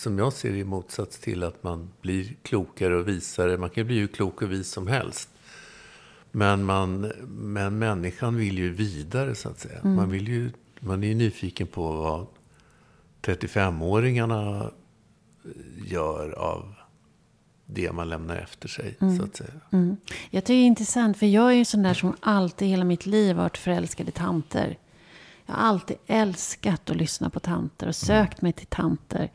S3: som jag ser det, i motsats till att man blir klokare och visare. Man kan bli hur klok och vis som helst. Men, man, men människan vill ju vidare, så att säga. Man, vill ju, man är ju nyfiken på vad 35-åringarna gör av det man lämnar efter sig, så att säga.
S2: Mm. Jag tycker det är intressant, för jag är ju sån där som alltid hela mitt liv varit förälskad i tanter. Jag har alltid älskat att lyssna på tanter och sökt mig till tanter.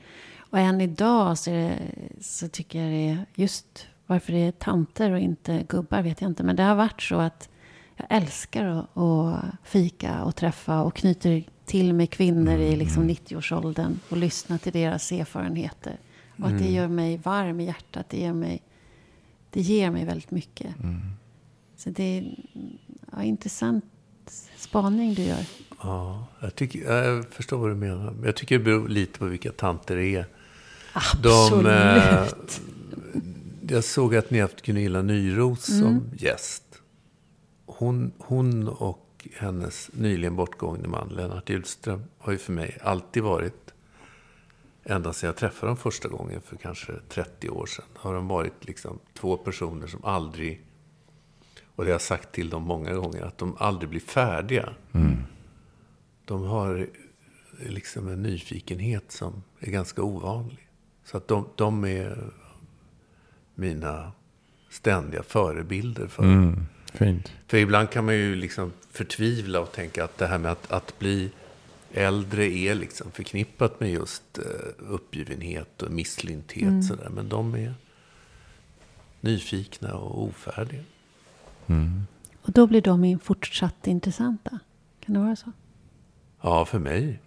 S2: Och än idag så, det, så tycker jag det är just varför det är tanter och inte gubbar vet jag inte. Men det har varit så att jag älskar att, att fika och träffa och knyter till mig kvinnor i liksom 90-årsåldern och lyssna till deras erfarenheter. Och att det gör mig varm i hjärtat. Det ger mig, det ger mig väldigt mycket. Så det är ja, intressant spaning du gör.
S3: Ja, jag, tycker, jag förstår vad du menar. Men jag tycker det beror lite på vilka tanter det är. De, eh,
S2: Absolut.
S3: jag såg att ni haft Gunilla Nyros som gäst. Hon, hon och hennes nyligen bortgångne man Lennart Hjulström har ju för mig alltid varit, ända sedan jag träffade dem första gången för kanske 30 år sedan, har de varit liksom två personer som aldrig, och det har jag sagt till dem många gånger, att de aldrig blir färdiga. De har liksom en nyfikenhet som är ganska ovanlig. Så att de, de är mina ständiga förebilder för.
S1: Mm, fint.
S3: För ibland kan man ju liksom förtvivla och tänka att det här med att, att bli äldre är liksom förknippat med just eh, uppgivenhet och misslynthet. Sådär. Men de är nyfikna och ofärdiga.
S2: Och då blir de fortsatt intressanta. Kan det vara så?
S3: Ja, för mig.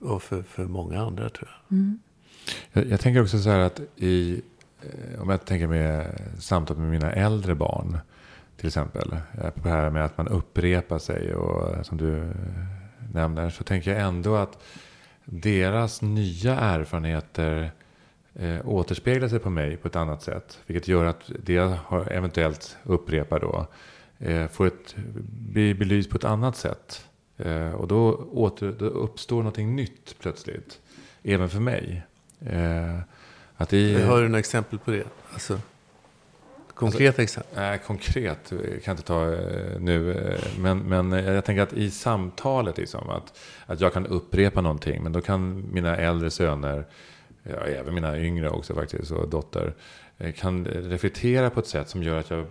S3: Och för, för många andra tror jag.
S1: Jag, jag tänker också så här att i, eh, om jag tänker med samtal med mina äldre barn. Till exempel. Eh, på det här med att man upprepar sig och eh, som du nämner. Så tänker jag ändå att deras nya erfarenheter eh, återspeglar sig på mig på ett annat sätt. Vilket gör att det jag har eventuellt upprepar då eh, får ett, blir belyst på ett annat sätt. Eh, och då, åter, då uppstår någonting nytt plötsligt. Även för mig. Eh, att i,
S3: Har du några exempel på det? Alltså, konkreta exempel?
S1: Nej, konkret kan jag inte ta eh, nu. eh, Men, men jag tänker att i samtalet, liksom, att, att jag kan upprepa någonting. Men då kan mina äldre söner, ja, även mina yngre också faktiskt, och dotter, eh, kan reflektera på ett sätt som gör att jag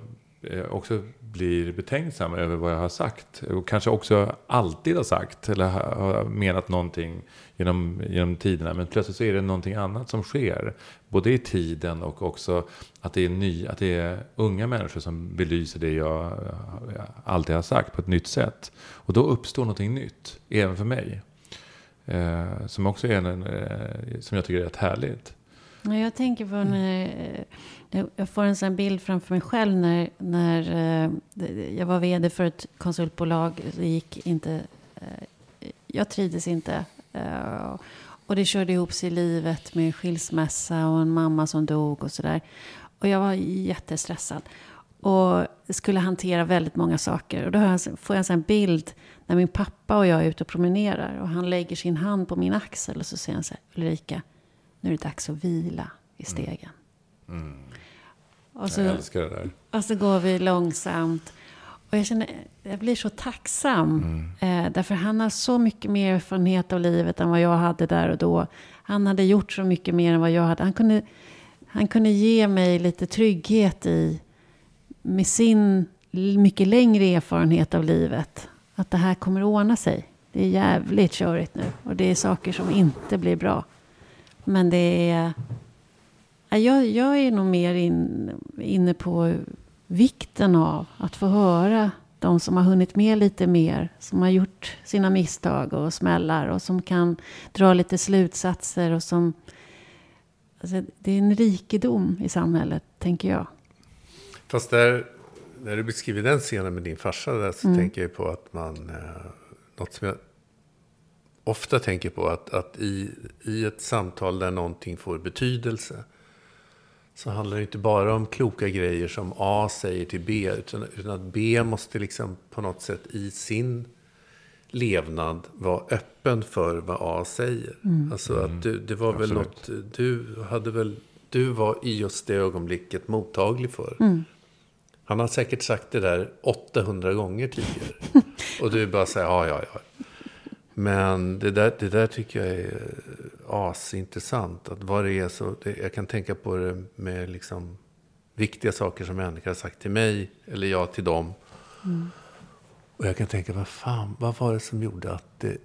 S1: också blir betänksam över vad jag har sagt. Och kanske också alltid har sagt, eller har menat någonting genom, genom tiderna. Men plötsligt så är det någonting annat som sker. Både i tiden och också att det är, ny, att det är unga människor som belyser det jag, alltid har sagt på ett nytt sätt. Och då uppstår någonting nytt, även för mig. Eh, som också är en, eh, som jag tycker är rätt härligt.
S2: Ja, Jag tänker på när eh, jag får en sån bild framför mig själv när, när eh, jag var vd för ett konsultbolag. Det gick inte, eh, jag trivdes inte. Eh, och det körde ihop sig i livet med skilsmässa och en mamma som dog och sådär. Och jag var jättestressad. Och skulle hantera väldigt många saker. Och då får jag en bild när min pappa och jag är ute och promenerar. Och han lägger sin hand på min axel och så säger han så här, Ulrika, nu är det dags att vila i stegen. Och, så,
S1: Jag älskar det där.
S2: och så går vi långsamt. Och jag känner, jag blir så tacksam. Eh, därför han har så mycket mer erfarenhet av livet än vad jag hade där och då. Han hade gjort så mycket mer än vad jag hade. Han kunde, han kunde ge mig lite trygghet i, med sin mycket längre erfarenhet av livet, att det här kommer att ordna sig. Det är jävligt körigt nu och det är saker som inte blir bra. Men det är... Jag, jag är nog mer in, inne på vikten av att få höra de som har hunnit med lite mer, som har gjort sina misstag och smällar och som kan dra lite slutsatser och som... Alltså, det är en rikedom i samhället, tänker jag.
S3: Fast där, när du beskriver den scenen med din farsa där, så mm. tänker jag på att man... Eh, något som jag ofta tänker på, att, att i, i ett samtal där någonting får betydelse så handlar det inte bara om kloka grejer som A säger till B, utan, utan att B måste liksom på något sätt i sin levnad vara öppen för vad A säger. Mm. Alltså att du, det var väl något, du hade väl, du var i just det ögonblicket mottaglig för. Mm. Han har säkert sagt det där 800 gånger tidigare. (laughs) Och du bara säger ja, ja, ja. Men det där, det där tycker jag är asintressant. Att vad det är så, det, jag kan tänka på det med liksom viktiga saker som människor har sagt till mig, eller jag till dem. Mm. Och jag kan tänka, vad fan, vad var det som gjorde att det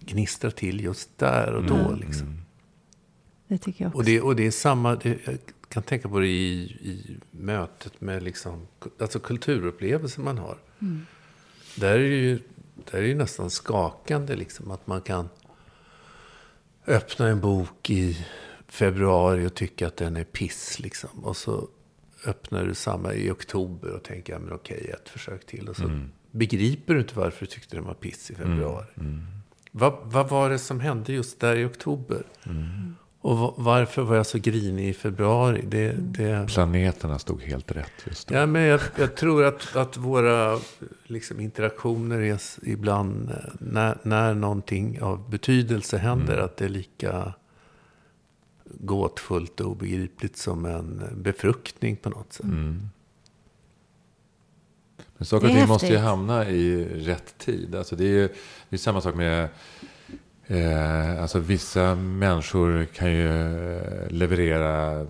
S3: gnistrade till just där och då? Mm. Liksom?
S2: Det tycker jag också.
S3: Och det, och det är samma, det, jag kan tänka på det i, i mötet med liksom, alltså kulturupplevelser man har. Mm. Där är det ju där är det nästan skakande liksom att man kan öppna en bok i februari och tycka att den är piss. Liksom. Och så öppnar du samma i oktober och tänker, ja men okej, ett försök till. Och så mm. begriper du inte varför du tyckte den var piss i februari. Mm. Mm. Vad, vad var det som hände just där i oktober? Mm. Och varför var jag så grinig i februari? Det, det...
S1: Planeterna stod helt rätt just då.
S3: Ja, men jag, jag tror att, att våra liksom, interaktioner är ibland, när, när någonting av betydelse händer, mm. att det är lika gåtfullt och obegripligt som en befruktning på något sätt. Mm.
S1: Men saker och ting måste ju hamna i rätt tid. Alltså det är ju det är samma sak med Eh, alltså vissa människor kan ju eh, leverera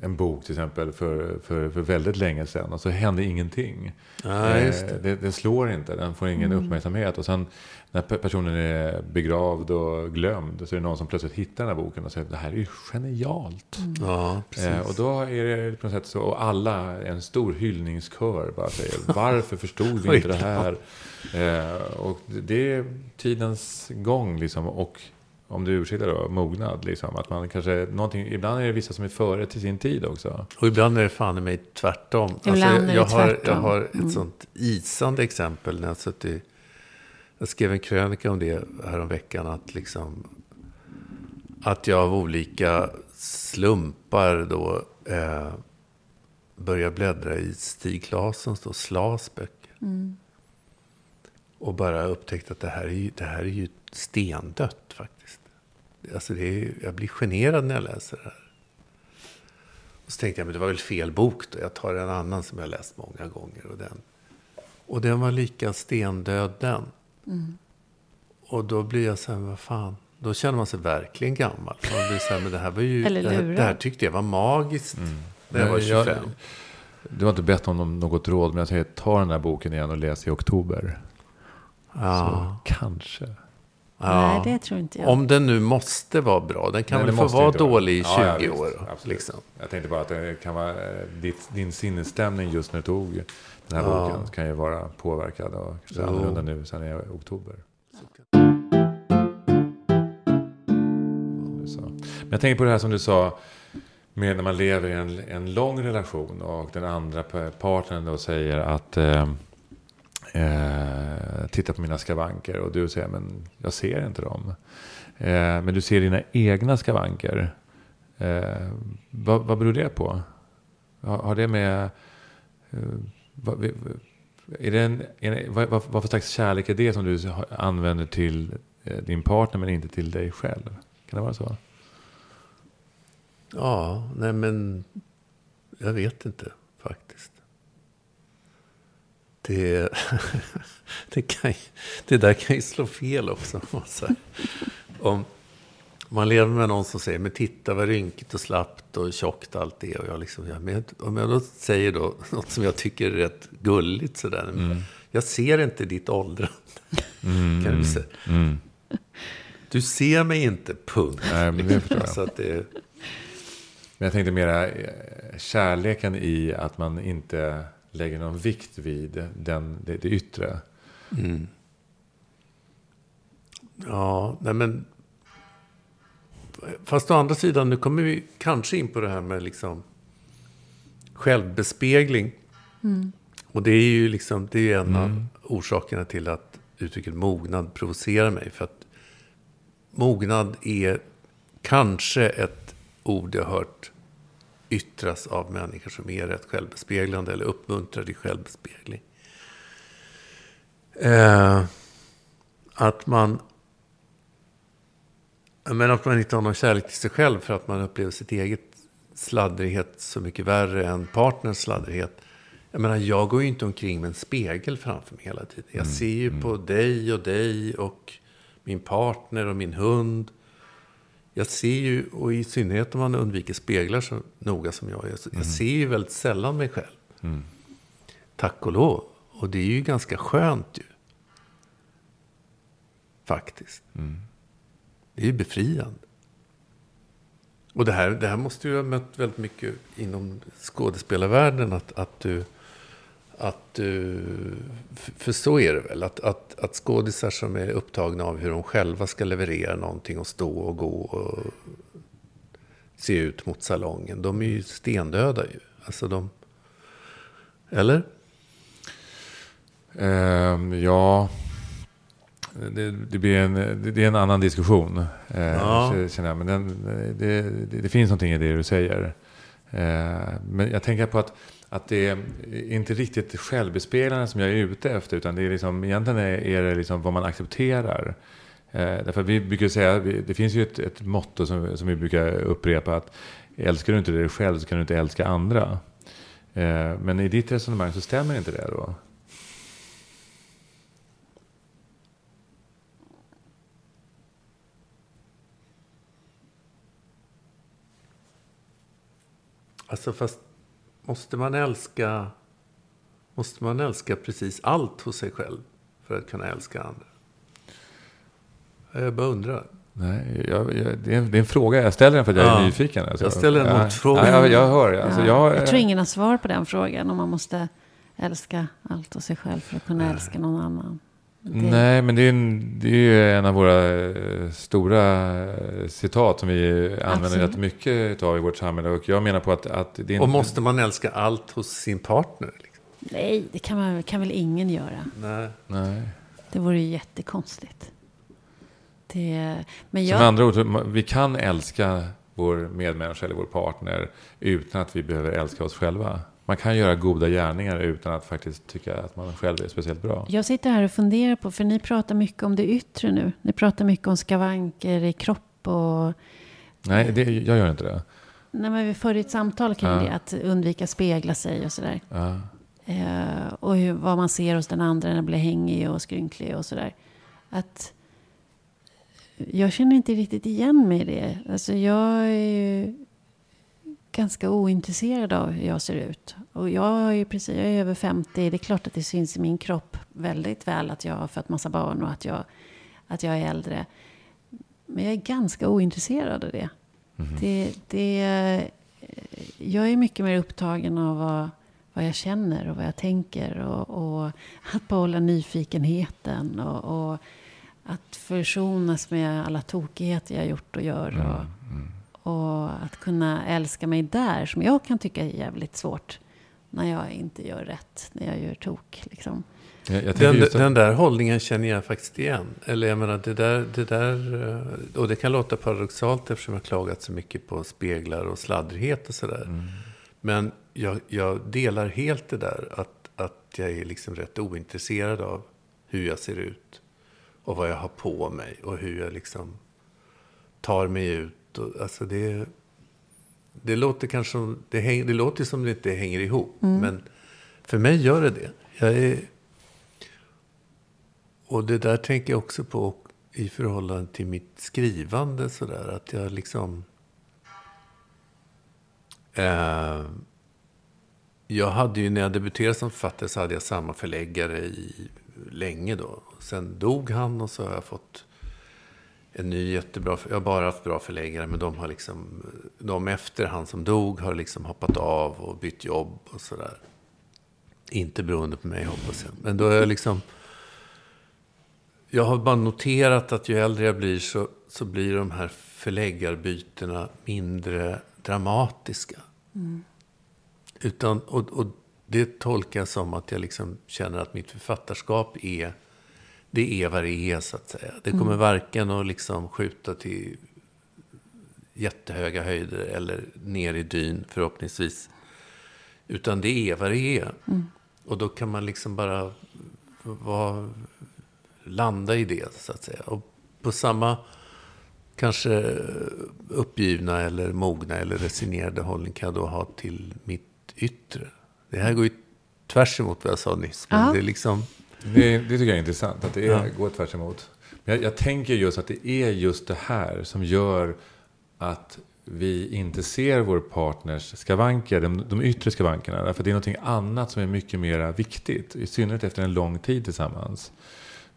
S1: en bok till exempel för, för, för väldigt länge sedan och så händer ingenting.
S3: Ah, det.
S1: Det, det. slår inte, den får ingen mm. uppmärksamhet. Och sen när personen är begravd och glömd så är det någon som plötsligt hittar den här boken och säger det här är ju genialt.
S3: Mm. Ja,
S1: eh, och då är det på något sätt så, och alla, en stor hyllningskör bara säger (laughs) varför förstod vi inte det här? Eh, och det är tidens gång liksom. Och om du ursäktar då, mognad. Liksom. Att man kanske, någonting, ibland är det vissa som är före till sin tid också.
S3: Och ibland är det fan i mig tvärtom.
S2: Ibland alltså, jag,
S3: jag,
S2: har,
S3: tvärtom. jag har ett mm. sånt isande exempel när jag suttit jag skrev en krönika om det häromveckan. Att, liksom, att jag av olika slumpar då eh, börjar bläddra i Stig Claessons och Slas böcker. Mm. Och bara upptäckte att det här är ju, det här är ju stendött faktiskt. Alltså det är, jag blir generad när jag läser det här. Och så tänkte jag, men det var väl fel bok då. Jag tar en annan som jag läst många gånger. Och den, och den var lika stendöd den. Mm. Och då blir jag så här, vad fan. Då känner man sig verkligen gammal. Man blir så här, men det här var ju, det här, det här, tyckte jag var magiskt. Mm. När jag var 25. Jag,
S1: du har inte bett om något råd, men jag säger ta den här boken igen och läs i oktober. Ja. Så kanske.
S2: Ja. Nej, det tror inte jag.
S3: Om den nu måste vara bra. Den kan Nej, väl få vara dålig i 20 ja, ja, år.
S1: Liksom. Jag tänkte bara att det kan vara eh, ditt, din sinnesstämning just när du tog den här ja. boken. Kan ju vara påverkad och kanske annorlunda nu sen i oktober. Men jag tänker på det här som du sa. Med när man lever i en, en lång relation och den andra partnern då säger att eh, eh, tittar på mina skavanker och du säger men jag ser inte dem. Eh, men du ser dina egna skavanker. Eh, vad, vad beror det på? Har, har det med... Eh, vad, är det en, är vad, vad för slags kärlek är det som du använder till eh, din partner men inte till dig själv? Kan det vara så?
S3: Ja, nej men jag vet inte faktiskt det, (laughs) det, kan, det där kan ju slå fel också. Om, Man lever med någon som säger, men titta vad rynkigt och slappt och tjockt allt är. Och jag liksom, ja, men om jag då säger då (laughs) något som jag tycker är rätt gulligt sådär. Mm. Jag ser inte ditt åldrande. (laughs) Mm, kan du säga. Mm. Du ser mig inte, punkt.
S1: Nej, men det jag. Så att det... Men jag tänkte mera eh, kärleken i att man inte lägger någon vikt vid den, det, det yttre. Mm.
S3: Ja, nej men Fast å andra sidan, nu kommer vi kanske in på det här med liksom självbespegling. Mm. Och det är ju liksom, det är en mm. av orsakerna till att uttrycket mognad provocerar mig. För att mognad är kanske ett ord jag hört yttras av människor som är rätt självbespeglande eller uppmuntrar till självbespegling. Eh, att man men att man inte har någon kärlek till sig själv för att man upplever sitt eget sladdrighet så mycket värre än partners sladdrighet. Jag menar, jag går ju inte omkring med en spegel framför mig hela tiden. Jag mm, ser ju mm. på dig och dig och min partner och min hund. Jag ser ju, och i synnerhet om man undviker speglar så noga som jag gör, jag mm. ser ju väldigt sällan mig själv. Mm. Tack och lov. Och det är ju ganska skönt ju. Faktiskt. Mm. Det är ju befriande. Och det här, det här måste ju ha mött väldigt mycket inom skådespelarvärlden. Att, att du... Att du för så är det väl. Att, att, att skådisar som är upptagna av hur de själva ska leverera någonting och stå och gå och se ut mot salongen. De är ju stendöda ju. Alltså de... Eller?
S1: Um, ja, det, det, blir en, det är en annan diskussion. Eh, ja. känner jag. Men den, det, det, det, finns någonting i det du säger. Eh, men jag tänker på att, att det är inte riktigt självbespeglande som jag är ute efter. Utan det är liksom, egentligen är, är det liksom vad man accepterar. Eh, därför vi brukar säga, det finns ju ett, ett motto som, som vi brukar upprepa. att Älskar du inte dig själv så kan du inte älska andra. Eh, men i ditt resonemang så stämmer inte det då?
S3: Alltså fast måste man älska Måste man älska precis allt hos sig själv för att kunna älska andra? Jag bara undrar.
S1: Nej, jag, jag, det, är en, det, är en, fråga. Jag ställer den för att jag ja, är nyfiken.
S3: Alltså, jag ställer en motfråga.
S1: Ja, jag, jag hör. Alltså,
S2: ja, jag, tror ingen har svar på den frågan. Om man måste älska allt hos sig själv för att kunna älska någon annan.
S1: Det... Nej, men det är, en, det är ju en av våra eh, stora eh, citat som vi använder rätt mycket av i vårt samhälle. Och jag menar på att... att
S3: det är Och måste man älska allt hos sin partner? Liksom?
S2: Nej, det kan, man, kan väl ingen göra.
S3: Nej.
S1: Nej.
S2: Det vore ju jättekonstigt. Det, men
S1: jag... Som andra ord, vi kan älska vår medmänniska eller vår partner utan att vi behöver älska oss själva man kan göra goda gärningar utan att faktiskt tycka att man själv är speciellt bra.
S2: Jag sitter här och funderar på, för ni pratar mycket om det yttre nu. Ni pratar mycket om skavanker i kropp och...
S1: Nej, det, jag gör inte det.
S2: Nej, men vi förde ett samtal kring ja. det, att undvika spegla sig och sådär.
S1: Ja.
S2: Eh, och hur, vad man ser hos den andra när den blir hängig och skrynklig och sådär. Att jag känner inte riktigt igen mig i det. Alltså jag är ju ganska ointresserad av hur jag ser ut. Och jag är, precis, jag är över 50. Det är klart att det syns i min kropp väldigt väl att jag har fött massa barn och att jag, att jag är äldre. Men jag är ganska ointresserad av det. Mm. det, det jag är mycket mer upptagen av vad, vad jag känner och vad jag tänker. Och, och att behålla nyfikenheten. Och, och, att försonas med alla tokigheter jag gjort och gör. Mm. Och, och att kunna älska mig där, som jag kan tycka är jävligt svårt. När jag inte gör rätt, när jag gör tok. Liksom.
S3: Jag, jag den, den, där hållningen känner jag faktiskt igen. Eller jag menar, det där, det där... Eh, och det kan låta paradoxalt eftersom jag klagat så mycket på speglar och sladdrighet och sådär. Mm. Men jag, jag, delar helt det där att, att jag är liksom rätt ointresserad av hur jag ser ut. Och vad jag har på mig och hur jag liksom tar mig ut och, alltså det, det låter kanske som, det, häng, det låter som det inte hänger ihop. Mm. Men för mig gör det det. Jag är, och det där tänker jag också på. i förhållande till mitt skrivande sådär. Att jag liksom... Eh, jag hade ju, när jag debuterade som författare så hade jag samma förläggare i länge då. Sen dog han och så har jag fått en ny jättebra, jag har bara haft bra förläggare, men de har liksom, de efter han som dog har liksom hoppat av och bytt jobb och sådär. Inte beroende på mig hoppas jag. Men då är jag liksom, jag har bara noterat att ju äldre jag blir så, så blir de här förläggarbytena mindre dramatiska. Mm. Utan, och, och det tolkar jag som att jag liksom känner att mitt författarskap är det är vad det är, så att säga. Det kommer mm. varken att liksom skjuta till jättehöga höjder eller ner i dyn, förhoppningsvis. Utan det är vad det är. Mm. Och då kan man liksom bara vara, landa i det, så att säga. Och på samma kanske uppgivna eller mogna eller resignerade hållning kan jag då ha till mitt yttre. Det här går ju tvärs emot vad jag sa nyss. Men ja. det är liksom...
S1: Det, det, tycker jag är intressant, att det är, ja. går tvärs emot. Men jag, jag tänker just att det är just det här som gör att vi inte ser vår partners skavanker, de, de yttre skavankerna. Därför det är något annat som är mycket mer viktigt. I synnerhet efter en lång tid tillsammans.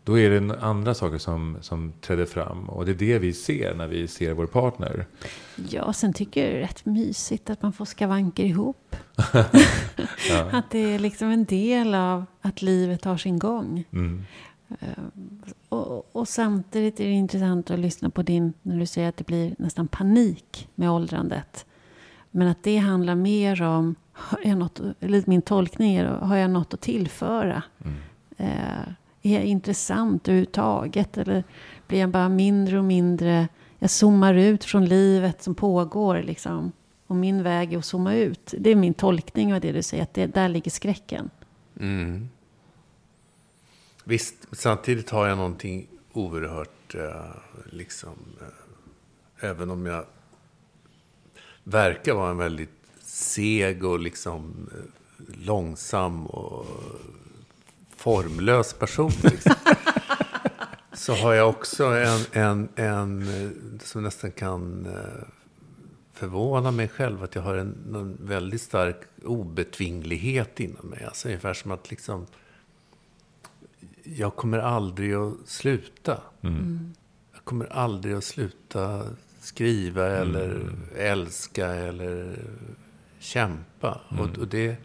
S1: Då är det andra saker som, som träder fram. Och det är det vi ser när vi ser vår partner.
S2: Ja, sen tycker jag det är rätt mysigt att man får skavanker ihop. (laughs) ja. Att det är liksom en del av att livet har sin gång. Mm. Ehm, och, och, samtidigt är det intressant att lyssna på din, när du säger att det blir nästan panik med åldrandet. Men att det handlar mer om, har jag något, eller min tolkning är, har jag något att tillföra? Mm. Eh, är jag intressant överhuvudtaget? Eller blir jag bara mindre och mindre? Jag zoomar ut från livet som pågår. Liksom. Och min väg är att zooma ut. Det är min tolkning av det du säger. Att det, där ligger skräcken. Mm.
S3: Visst, samtidigt har jag någonting oerhört, eh, liksom, eh, även om jag verkar vara en väldigt seg och liksom eh, långsam och formlös person. Liksom. (laughs) så har jag också en, en, en som nästan kan eh, förvåna mig själv. Att jag har en, en väldigt stark obetvinglighet inom mig. Alltså ungefär som att liksom, jag kommer aldrig att sluta. Mm. Jag kommer aldrig att sluta skriva eller mm. älska eller kämpa. Mm. Och, och det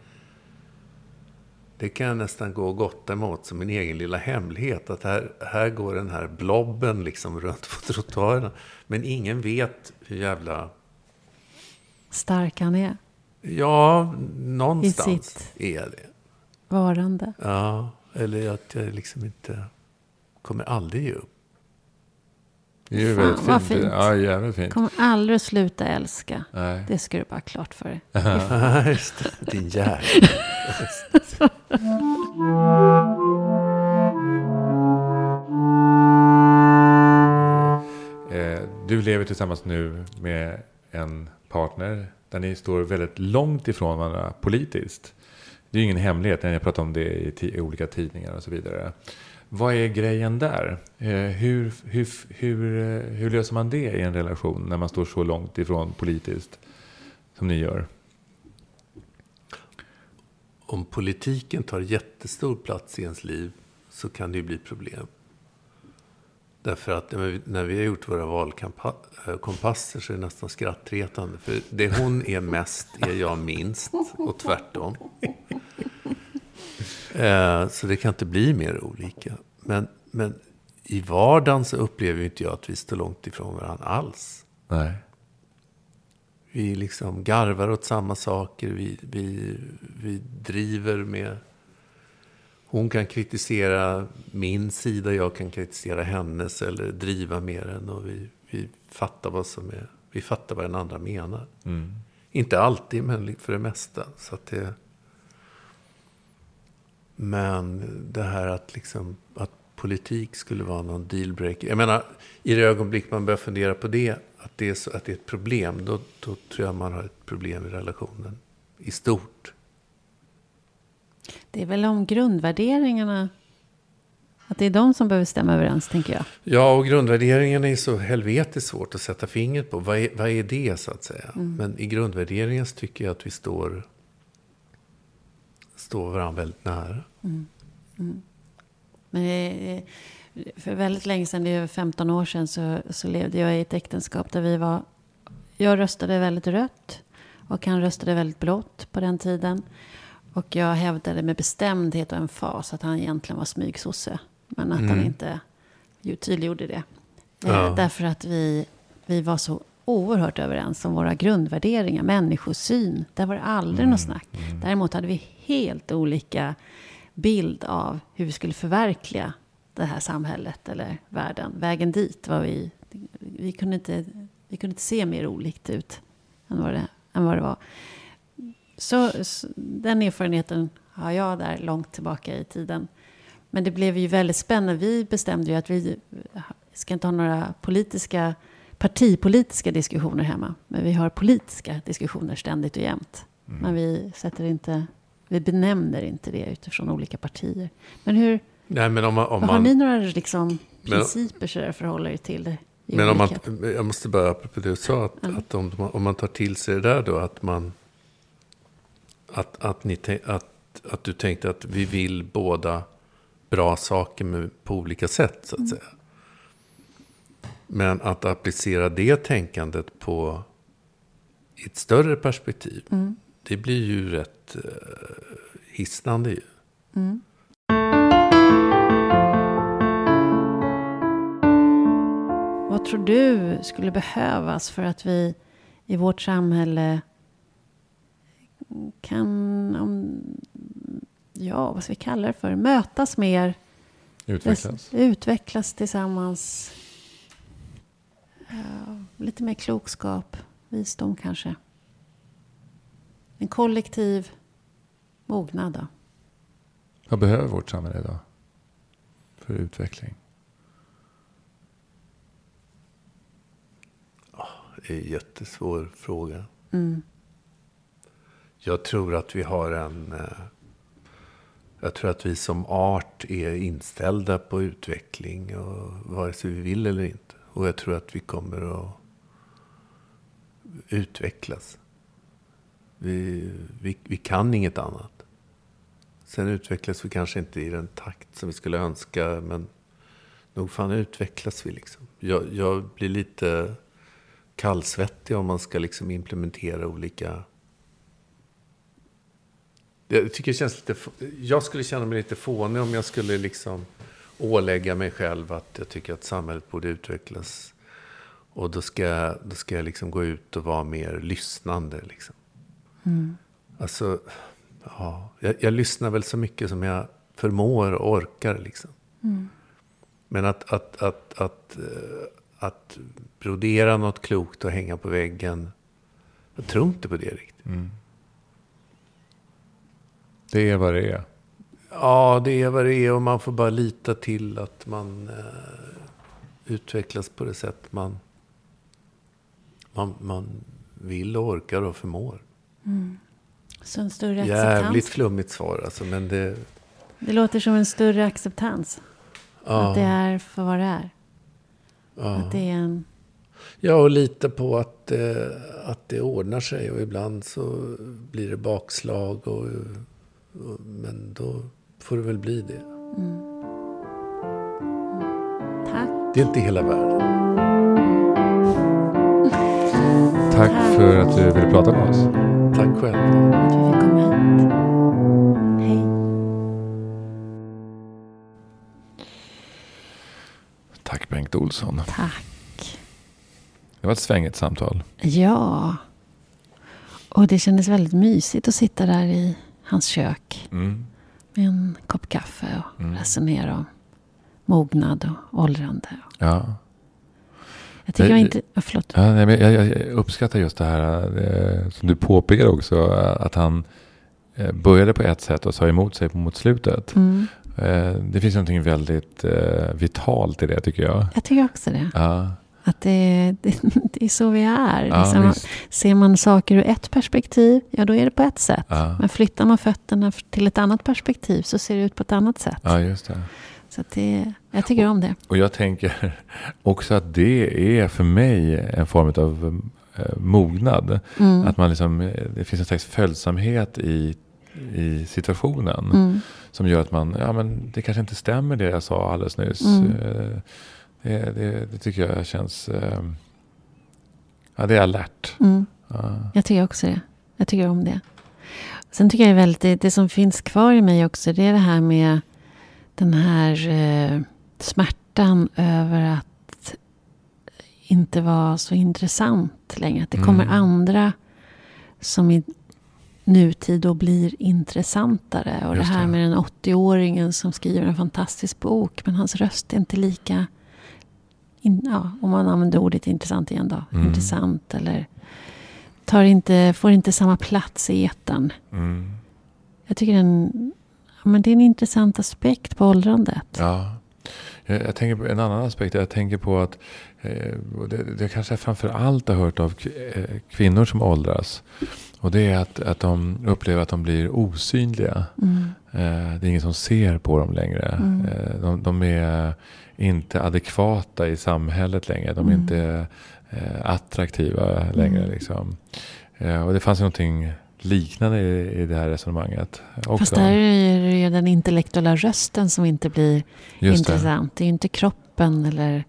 S3: det kan jag nästan gå och gotta emot som min egen lilla hemlighet. Att här, här går den här blobben liksom runt på trottoarerna. Men ingen vet hur jävla...
S2: Stark han är.
S3: Ja, någonstans är det.
S2: Varande.
S3: Ja, eller att jag liksom inte kommer aldrig ge upp.
S1: Det är ju väldigt fint. fint. Ja, jävligt fint.
S2: Kommer aldrig att sluta älska. Nej. Det ska du bara ha klart för dig. (laughs)
S3: Just det, din jävel. (laughs)
S1: Eh, du lever tillsammans nu med en partner där ni står väldigt långt ifrån varandra politiskt. Det är ju ingen hemlighet, jag pratar om det i olika tidningar och så vidare. Vad är grejen där? Eh, hur, hur, hur, eh, hur löser man det i en relation när man står så långt ifrån politiskt som ni gör?
S3: Om politiken tar jättestor plats i ens liv så kan det ju bli problem. Därför att när vi har gjort våra valkompasser så är det nästan skrattretande. För det hon är mest är jag minst och tvärtom. (laughs) Eh, så det kan inte bli mer olika. Men, men i vardagen så upplever inte jag att vi står långt ifrån varandra alls.
S1: Nej.
S3: Vi liksom garvar åt samma saker. Vi, vi, vi driver med... Hon kan kritisera min sida, jag kan kritisera hennes eller driva med den. Och vi, vi fattar vad som är... Vi fattar vad den andra menar. Mm. Inte alltid, men för det mesta. Så det... Men det här att, liksom, att politik skulle vara någon dealbreaker. Jag menar, i det ögonblick man börjar fundera på det, att det är, så, att det är ett problem, då, då tror jag man har ett problem i relationen i stort.
S2: Det är väl om grundvärderingarna Att det är de som behöver stämma överens, tänker jag.
S3: Ja, och grundvärderingen är så helvetiskt svårt att sätta fingret på. Vad är, vad är det, så att säga?
S2: Mm.
S3: Men i grundvärderingen så tycker jag att vi står, står varandra väldigt nära.
S2: Men eh, för väldigt länge sedan, det är över 15 år sedan, så, så levde jag i ett äktenskap där vi var... Jag röstade väldigt rött och han röstade väldigt blått på den tiden. Och jag hävdade med bestämdhet och en fas att han egentligen var smygsosse. Men att han
S3: Mm.
S2: inte ju- tydliggjorde det.
S3: Ja.
S2: Eh, därför att vi, vi var så oerhört överens om våra grundvärderingar, människosyn. Där var det aldrig något snack. Däremot hade vi helt olika bild av hur vi skulle förverkliga det här samhället eller världen. Vägen dit var vi... Vi kunde inte, vi kunde inte se mer olikt ut än vad det, än vad det var. Så, så den erfarenheten har jag där långt tillbaka i tiden. Men det blev ju väldigt spännande. Vi bestämde ju att vi ska inte ha några politiska, partipolitiska diskussioner hemma. Men vi har politiska diskussioner ständigt och jämt. Men vi sätter inte, vi benämner inte det utifrån olika partier. Men hur,
S3: Nej, men om man... Om
S2: har
S3: man
S2: ni några liksom principer så där förhåller er till det?
S3: Men om man, jag måste bara, apropå det du sa, att, att om, man- om man tar till sig det där då, att man... Att, att, ni, att, att du tänkte att vi vill båda bra saker med, på olika sätt, så att säga. Men att applicera det tänkandet på i ett större perspektiv, det blir ju rätt uh, hisnande ju.
S2: Vad tror du skulle behövas för att vi i vårt samhälle kan, om, ja vad ska vi kalla det för, mötas mer,
S1: Utvecklas.
S2: utvecklas tillsammans. Ja, lite mer klokskap, visdom kanske. En kollektiv mognad då.
S1: Vad behöver vårt samhälle idag? För utveckling.
S3: Det är en jättesvår fråga.
S2: Mm.
S3: Jag tror att vi har en... Eh, jag tror att vi som art är inställda på utveckling, och vare sig vi vill eller inte. Och jag tror att vi kommer att utvecklas. Vi, vi, vi kan inget annat. Sen utvecklas vi kanske inte i den takt som vi skulle önska, men nog fan utvecklas vi liksom. Jag, jag blir lite kallsvettig om man ska liksom implementera olika... Jag tycker det känns lite... Jag skulle känna mig lite fånig om jag skulle liksom ålägga mig själv att jag tycker att samhället borde utvecklas. Och då ska, jag- då ska jag liksom gå ut och vara mer lyssnande. Liksom. Alltså, ja, jag, jag lyssnar väl så mycket som jag förmår och orkar. Liksom. Men att, att, att, att, eh, att brodera något klokt och hänga på väggen. Jag tror inte på det riktigt.
S1: Det är vad det är.
S3: Ja, det är vad det är och man får bara lita till att man eh, utvecklas på det sätt man, man, man vill och orkar och förmår.
S2: Så en större
S3: Jävligt
S2: acceptans.
S3: flummigt svar alltså, men det...
S2: Det låter som en större acceptans. Att det är för vad det är. Att det är en...
S3: Ja, och lita på att, eh, att det ordnar sig och ibland så blir det bakslag och men då får det väl bli det.
S2: Tack.
S3: Det är inte hela världen.
S1: Tack för att du ville prata med oss.
S3: Tack själv.
S2: att vi fick komma hit. Hej.
S1: Tack Bengt Olsson.
S2: Tack.
S1: Det var ett svängigt samtal.
S2: Ja. Och det kändes väldigt mysigt att sitta där i hans kök.
S1: Mm.
S2: Med en kopp kaffe och
S1: Mm.
S2: resonera om mognad och åldrande.
S1: Ja.
S2: Jag tycker
S1: Det-
S2: jag inte... Ja, förlåt.
S1: Ja, nej, men jag, jag uppskattar just det här eh, som du påpekar också. eh, Att han eh, började på ett sätt och sa emot sig mot slutet.
S2: Mm.
S1: Eh, det finns någonting väldigt vitalt i det tycker jag.
S2: Jag tycker också det.
S1: Ja,
S2: Att det, det, (laughs) det är så vi är.
S1: ja,
S2: liksom. Ser man saker ur ett perspektiv, ja då är det på ett sätt.
S1: Ja.
S2: Men flyttar man fötterna till ett annat perspektiv så ser det ut på ett annat sätt.
S1: ja, just det.
S2: Så det, jag tycker om det.
S1: Och jag tänker (laughs) också att det är för mig en form av eh, mognad.
S2: Mm.
S1: Att man liksom, eh, det finns en slags följsamhet i, i situationen.
S2: Mm.
S1: Som gör att man, ja men det kanske inte stämmer det jag sa alldeles nyss.
S2: Mm.
S1: Det, det, det tycker jag känns, eh, ja det är alert.
S2: Mm.
S1: Ja.
S2: Jag tycker också det. Jag tycker om det. Sen tycker jag väldigt, det, det som finns kvar i mig också, det är det här med den här eh, smärtan över att inte vara så intressant längre. Att det kommer
S1: Mm.
S2: andra som i nutid då blir intressantare. Och
S1: Just
S2: det här
S1: det.
S2: med den 80-åringen som skriver en fantastisk bok, men hans röst är inte lika... In, ja, om man använder ordet intressant igen då.
S1: Mm.
S2: Intressant eller tar inte, får inte samma plats i etern.
S1: Mm.
S2: Jag tycker den, ja, men det är en intressant aspekt på åldrandet.
S1: Ja. Jag, jag tänker på en annan aspekt. Jag tänker på att eh, det, det kanske jag framför allt har hört av eh, kvinnor som åldras. Och det är att, att de upplever att de blir osynliga.
S2: Mm.
S1: Eh, det är ingen som ser på dem längre.
S2: Mm.
S1: Eh, de, de är inte adekvata i samhället längre. De är
S2: Mm.
S1: inte eh, attraktiva längre.
S2: Mm.
S1: Liksom. Eh, och det fanns någonting liknande i, i det här resonemanget. Också.
S2: Fast där är det ju den intellektuella rösten som inte blir
S1: Just det.
S2: intressant. Det är ju inte kroppen eller...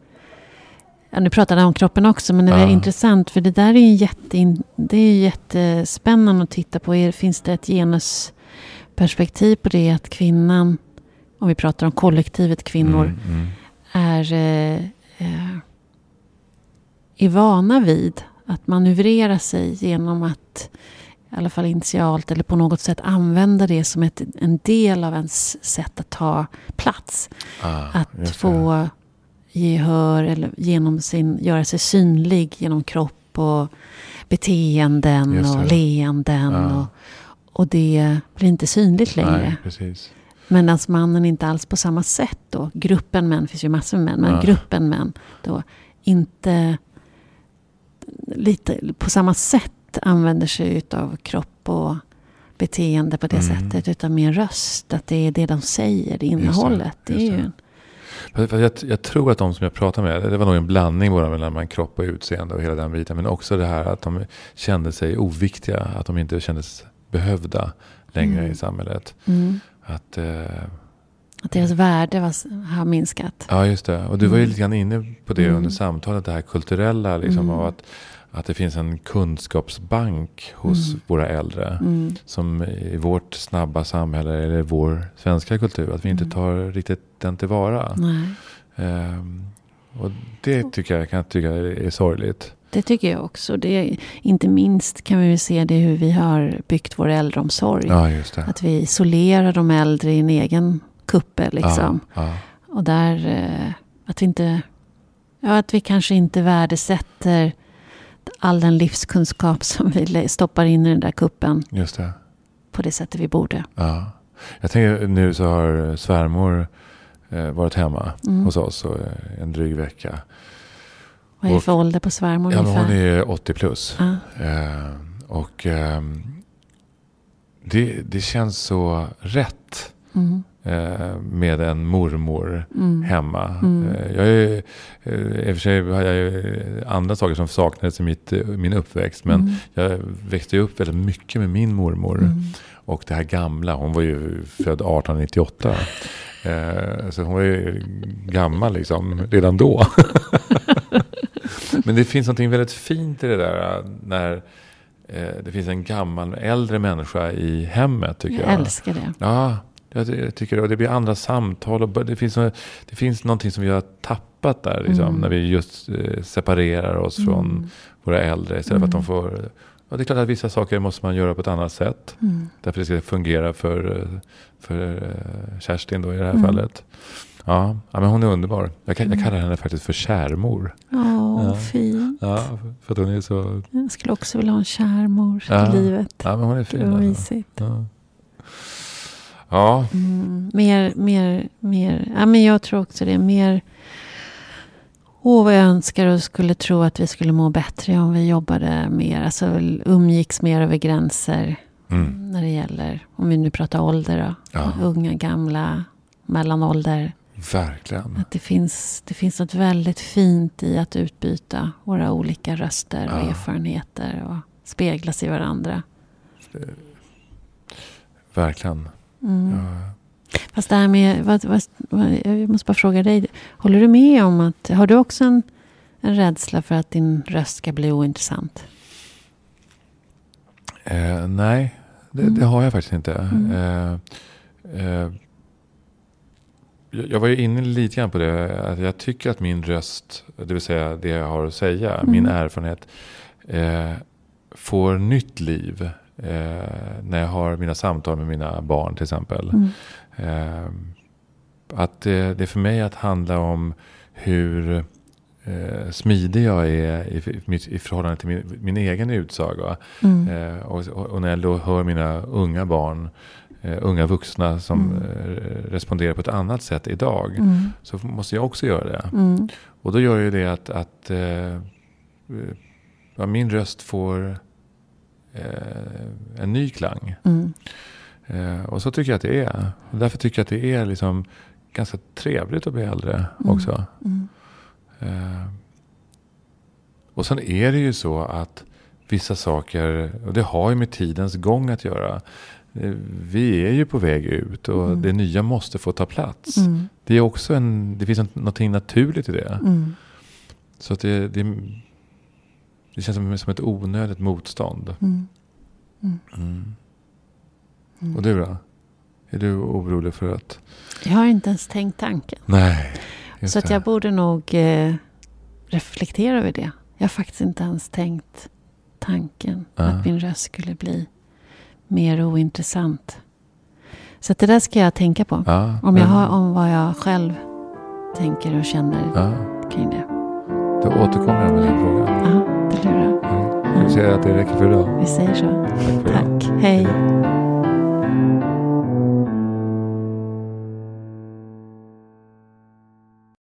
S2: Ja, nu pratade jag om kroppen också, men det är
S1: Ja.
S2: intressant. För det där är ju jätte, det är jättespännande att titta på. Finns det ett genusperspektiv på det? Att kvinnan, om vi pratar om kollektivet kvinnor,
S1: Mm, mm.
S2: Är, eh, eh, är vana vid att manövrera sig genom att i alla fall initialt eller på något sätt använda det som ett, en del av ens sätt att ta plats.
S1: Ah,
S2: Att få gehör eller genom sin, göra sig synlig genom kropp och beteenden och leenden.
S1: Ja.
S2: Och, och det blir inte synligt längre.
S1: Nej.
S2: Medan mannen inte alls på samma sätt då, gruppen män, finns ju massor med män, men
S1: Ja.
S2: gruppen män då inte lite på samma sätt använder sig av kropp och beteende på det
S1: Mm.
S2: sättet. Utan mer röst, att det är det de säger, det innehållet. Det,
S1: just det. Fast- fast Jag, jag tror att de som jag pratar med, det var nog en blandning bara mellan kropp och utseende och hela den biten. Men också det här att de kände sig oviktiga, att de inte kändes behövda längre
S2: Mm.
S1: i samhället.
S2: mm,
S1: Att, eh,
S2: att deras värde var, har minskat.
S1: ja, just det. Och du var ju
S2: Mm.
S1: lite grann inne på det
S2: Mm.
S1: under samtalet, det här kulturella. Liksom,
S2: Mm.
S1: av att, att det finns en kunskapsbank hos
S2: Mm.
S1: våra äldre.
S2: Mm,
S1: Som i vårt snabba samhälle, eller vår svenska kultur, att vi inte
S2: Mm.
S1: tar riktigt den tillvara.
S2: nej,
S1: Ehm, och det tycker jag kan jag tycka är sorgligt.
S2: Det tycker jag också. Det inte minst kan vi ju se det hur vi har byggt vår äldreomsorg.
S1: Ja.
S2: Att vi isolerar de äldre i en egen kuppe liksom.
S1: Ja, ja.
S2: Och där eh, att vi inte... Ja, att vi kanske inte värdesätter all den livskunskap som vi stoppar in i den där kuppen
S1: just det.
S2: på det sättet vi borde.
S1: Ja. Jag tänker nu så har svärmor eh, varit hemma
S2: Mm.
S1: hos oss eh, en dryg vecka.
S2: Vad är det för ålder på svärmor
S1: Ja, hon är 80 plus.
S2: Ja.
S1: Eh, och ehm, det, det känns så rätt
S2: Mm.
S1: eh, med en mormor
S2: Mm.
S1: hemma.
S2: Mm.
S1: Eh, Jag är, eh, I och för sig har jag ju andra saker som saknades i mitt, eh, min uppväxt. Men
S2: Mm.
S1: jag växte upp väldigt mycket med min mormor.
S2: Mm.
S1: Och det här gamla, hon var ju född 1898. Eh, så hon var ju gammal liksom redan då. (laughs) (laughs) Men det finns något väldigt fint i det där eh, när eh, det finns en gammal, äldre människa i hemmet tycker
S2: Jag
S1: jag.
S2: älskar det.
S1: Ja, jag, tycker det. Och det blir andra samtal. Och det, finns, det finns någonting som vi har tappat där. Liksom,
S2: Mm.
S1: När vi just eh, separerar oss från
S2: Mm.
S1: våra äldre. Istället för att de
S2: Mm.
S1: får... Ja, det är klart att vissa saker måste man göra på ett annat sätt.
S2: Mm.
S1: Därför det ska fungera för, för Kerstin då i det här
S2: Mm.
S1: fallet. Ja, men hon är underbar. Jag, jag
S2: Mm.
S1: kallar henne faktiskt för kärmor.
S2: Åh,
S1: Ja.
S2: fint.
S1: Ja, för att hon är så...
S2: Jag skulle också vilja ha en kärmor
S1: Ja.
S2: i livet.
S1: Ja, men hon är
S2: Det
S1: fin.
S2: var
S1: Alltså.
S2: mysigt.
S1: Ja. ja,
S2: Mm, mer, mer, mer. Ja, men jag tror också det. Mer. Åh, vad jag önskar och skulle tro att vi skulle må bättre om vi jobbade mer. Alltså umgicks mer över gränser.
S1: mm,
S2: När det gäller, om vi nu pratar ålder då.
S1: Ja.
S2: Unga, gamla, mellanålder.
S1: Verkligen.
S2: Att det finns, det finns något väldigt fint i att utbyta våra olika röster och
S1: Ja.
S2: erfarenheter och speglas i varandra.
S1: Verkligen.
S2: Mm.
S1: Ja.
S2: Fast det här med, vad, vad, vad, jag måste bara fråga dig. Håller du med om att, har du också en, en rädsla för att din röst ska bli ointressant?
S1: Eh, nej, det,
S2: Mm.
S1: det har jag faktiskt inte.
S2: Mm.
S1: Eh, eh, jag var ju inne lite grann på det. Att jag tycker att min röst, det vill säga det jag har att säga,
S2: Mm.
S1: min erfarenhet, eh, får nytt liv. Eh, när jag har mina samtal med mina barn till exempel.
S2: Mm.
S1: Eh, att det, det är för mig att handla om hur eh, smidig jag är i, i, i förhållande till min, min egen utsaga.
S2: Mm.
S1: Eh, och, och när jag då hör mina unga barn, unga vuxna som
S2: Mm.
S1: eh, responderar på ett annat sätt idag.
S2: Mm.
S1: Så måste jag också göra det.
S2: Mm.
S1: Och då gör ju det att, att eh, eh, ja, min röst får eh, en ny klang.
S2: Mm.
S1: Eh, och så tycker jag att det är. Och därför tycker jag att det är liksom ganska trevligt att bli äldre
S2: Mm.
S1: också.
S2: Mm.
S1: Eh, och sen är det ju så att vissa saker, och det har ju med tidens gång att göra. Eh, Vi är ju på väg ut och
S2: Mm.
S1: det nya måste få ta plats.
S2: Mm.
S1: Det, är också en, det finns någonting naturligt i det.
S2: Mm.
S1: Så att det, det, det känns som, som ett onödigt motstånd.
S2: Mm.
S1: Mm.
S2: Mm.
S1: Och du då? Är du orolig för att...
S2: Jag har inte ens tänkt tanken.
S1: Nej.
S2: Så att jag borde nog eh, reflektera över det. Jag har faktiskt inte ens tänkt tanken
S1: Ah.
S2: att min röst skulle bli mer ointressant. Så det där ska jag tänka på.
S1: Ja,
S2: Om, jag har, om vad jag själv tänker och känner
S1: Ja,
S2: kring det.
S1: då återkommer jag med den frågan.
S2: Ja, det lurar.
S1: Mm. Jag ser att det räcker för idag.
S2: Vi säger så.
S1: Tack.
S2: Tack. Hej.